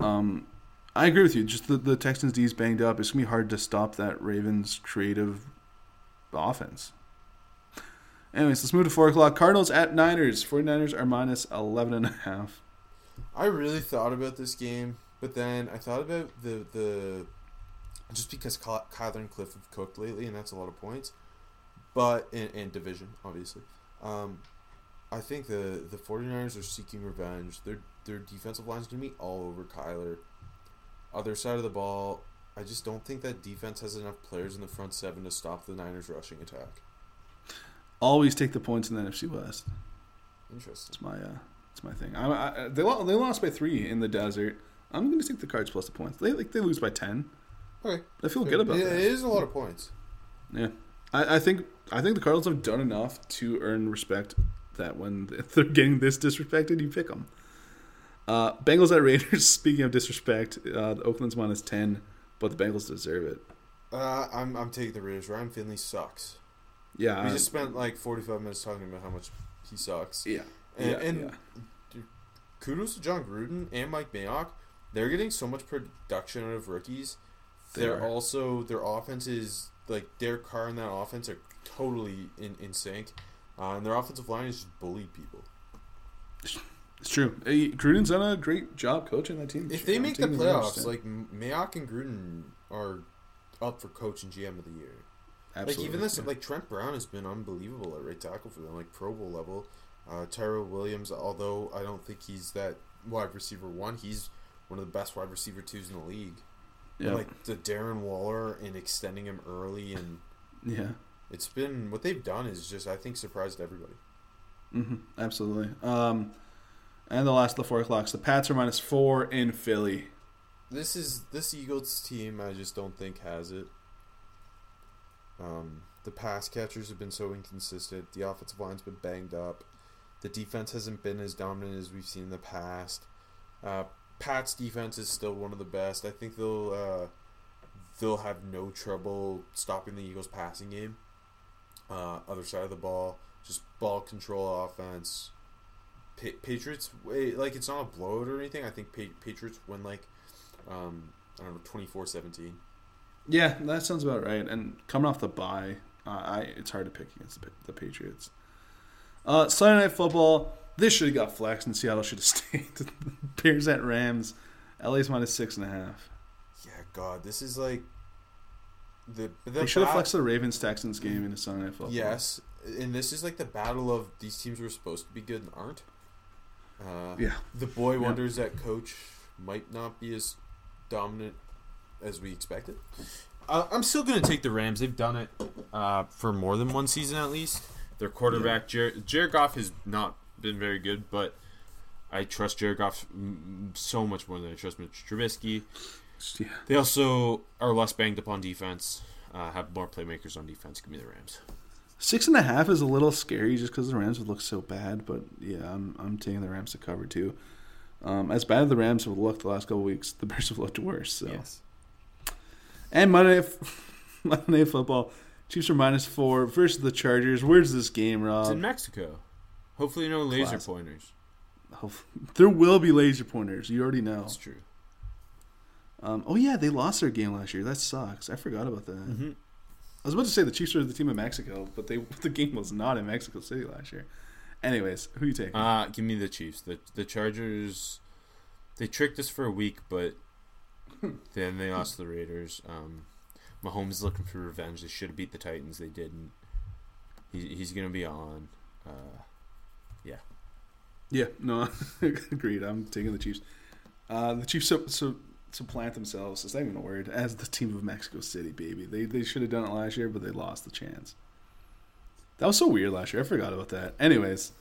Um, I agree with you. Just the, the Texans D's banged up. It's gonna be hard to stop that Ravens creative offense. Anyways, let's move to four o'clock. Cardinals at Niners. 49ers are minus 11 and a half. I really thought about this game, but then I thought about the the just because Ky- Kyler and Kliff have cooked lately, and that's a lot of points. But and, and division, obviously. Um, I think the the 49ers are seeking revenge. Their their defensive line is going to be all over Kyler. Other side of the ball, I just don't think that defense has enough players in the front seven to stop the Niners' rushing attack. Always take the points in the NFC West. Interesting. It's my uh, my thing. I, I, they lost, they lost by three in the desert. I'm going to take the Cards plus the points. They like they lose by ten. Okay. I feel good about it, that. It is a lot of points. Yeah, I, I think I think the Cardinals have done enough to earn respect. That when they're getting this disrespected, you pick them. Uh, Bengals at Raiders. Speaking of disrespect, uh, the Oakland's minus ten, but the Bengals deserve it. Uh, I'm I'm taking the Raiders. Ryan Finley sucks. Yeah, We I- just spent like 45 minutes talking about how much he sucks. yeah, And, yeah, and yeah. Kudos to Jon Gruden and Mike Mayock. They're getting so much production out of rookies. They They're are. also their offense is like their car and that offense are totally in, in sync. Uh, and their offensive line is just bullied people. It's true. Hey, Gruden's done a great job coaching that team. If they make the playoffs, like Mayock and Gruden are up for coach and GM of the year. Absolutely, Like even this, yeah. like Trent Brown has been unbelievable at right tackle for them, like Pro Bowl level. Uh, Tyrell Williams, although I don't think he's that wide receiver one, he's one of the best wide receiver twos in the league. yeah, Like the Darren Waller and extending him early, and yeah. it's been what they've done is just I think surprised everybody. hmm Absolutely. Um, and the last of the four o'clocks. The Pats are minus four in Philly. This is this Eagles team. I just don't think has it. Um, the pass catchers have been so inconsistent. The offensive line's been banged up. The defense hasn't been as dominant as we've seen in the past. Uh, Pat's defense is still one of the best. I think they'll uh, they'll have no trouble stopping the Eagles' passing game. Uh, other side of the ball, just ball control offense. Pa- Patriots, eh, like it's not a blowout or anything. I think pa- Patriots win like um, I don't know, 24-17. Yeah, that sounds about right. And coming off the bye, uh, I it's hard to pick against the, the Patriots. Uh, Sunday night football. This should have got flexed, and Seattle should have stayed. Bears at Rams. LA's minus six and a half. Yeah, God, this is like the, the They should have bat- flexed the Ravens Texans game into Sunday Night Football. Yes, and this is like the battle of these teams were supposed to be good and aren't. Uh, Yeah. The boy Yeah. wonders that coach might not be as dominant as we expected. Uh, I'm still going to take the Rams. They've done it uh, for more than one season at least. Their quarterback, Jared, Jared Goff, has not been very good, but I trust Jared Goff so much more than I trust Mitch Trubisky. Yeah. They also are less banged up on defense, uh, have more playmakers on defense. Give me the Rams. Six and a half is a little scary just because the Rams would look so bad, but yeah, I'm I'm taking the Rams to cover too. Um, as bad as the Rams have looked the last couple weeks, the Bears have looked worse. So. Yes. And Monday, Monday Football, Chiefs are minus four versus the Chargers. Where's this game, Rob? It's in Mexico. Hopefully, no laser Classic. pointers. There will be laser pointers. You already know. That's true. Um, oh yeah, they lost their game last year. That sucks. I forgot about that. Mm-hmm. I was about to say the Chiefs are the team in Mexico, but they the game was not in Mexico City last year. Anyways, who you take? Uh, give me the Chiefs. The the Chargers, they tricked us for a week, but then they lost the Raiders. Um, Mahomes is looking for revenge. They should have beat the Titans. They didn't. He, he's gonna be on. Uh, yeah. Yeah, no, agreed. I'm taking the Chiefs. Uh, the Chiefs so, so supplant themselves. It's not even a word as the team of Mexico City, baby. They they should have done it last year, but they lost the chance. That was so weird last year. I forgot about that. Anyways,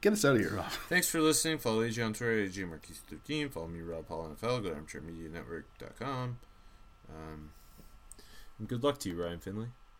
get us out of here, Rob. Thanks for listening. Follow AJ on Twitter, AJ Marchese 13 Follow me, Rob Paul NFL. Go to ArmchairMediaNetwork.com. Um, and good luck to you, Ryan Finley.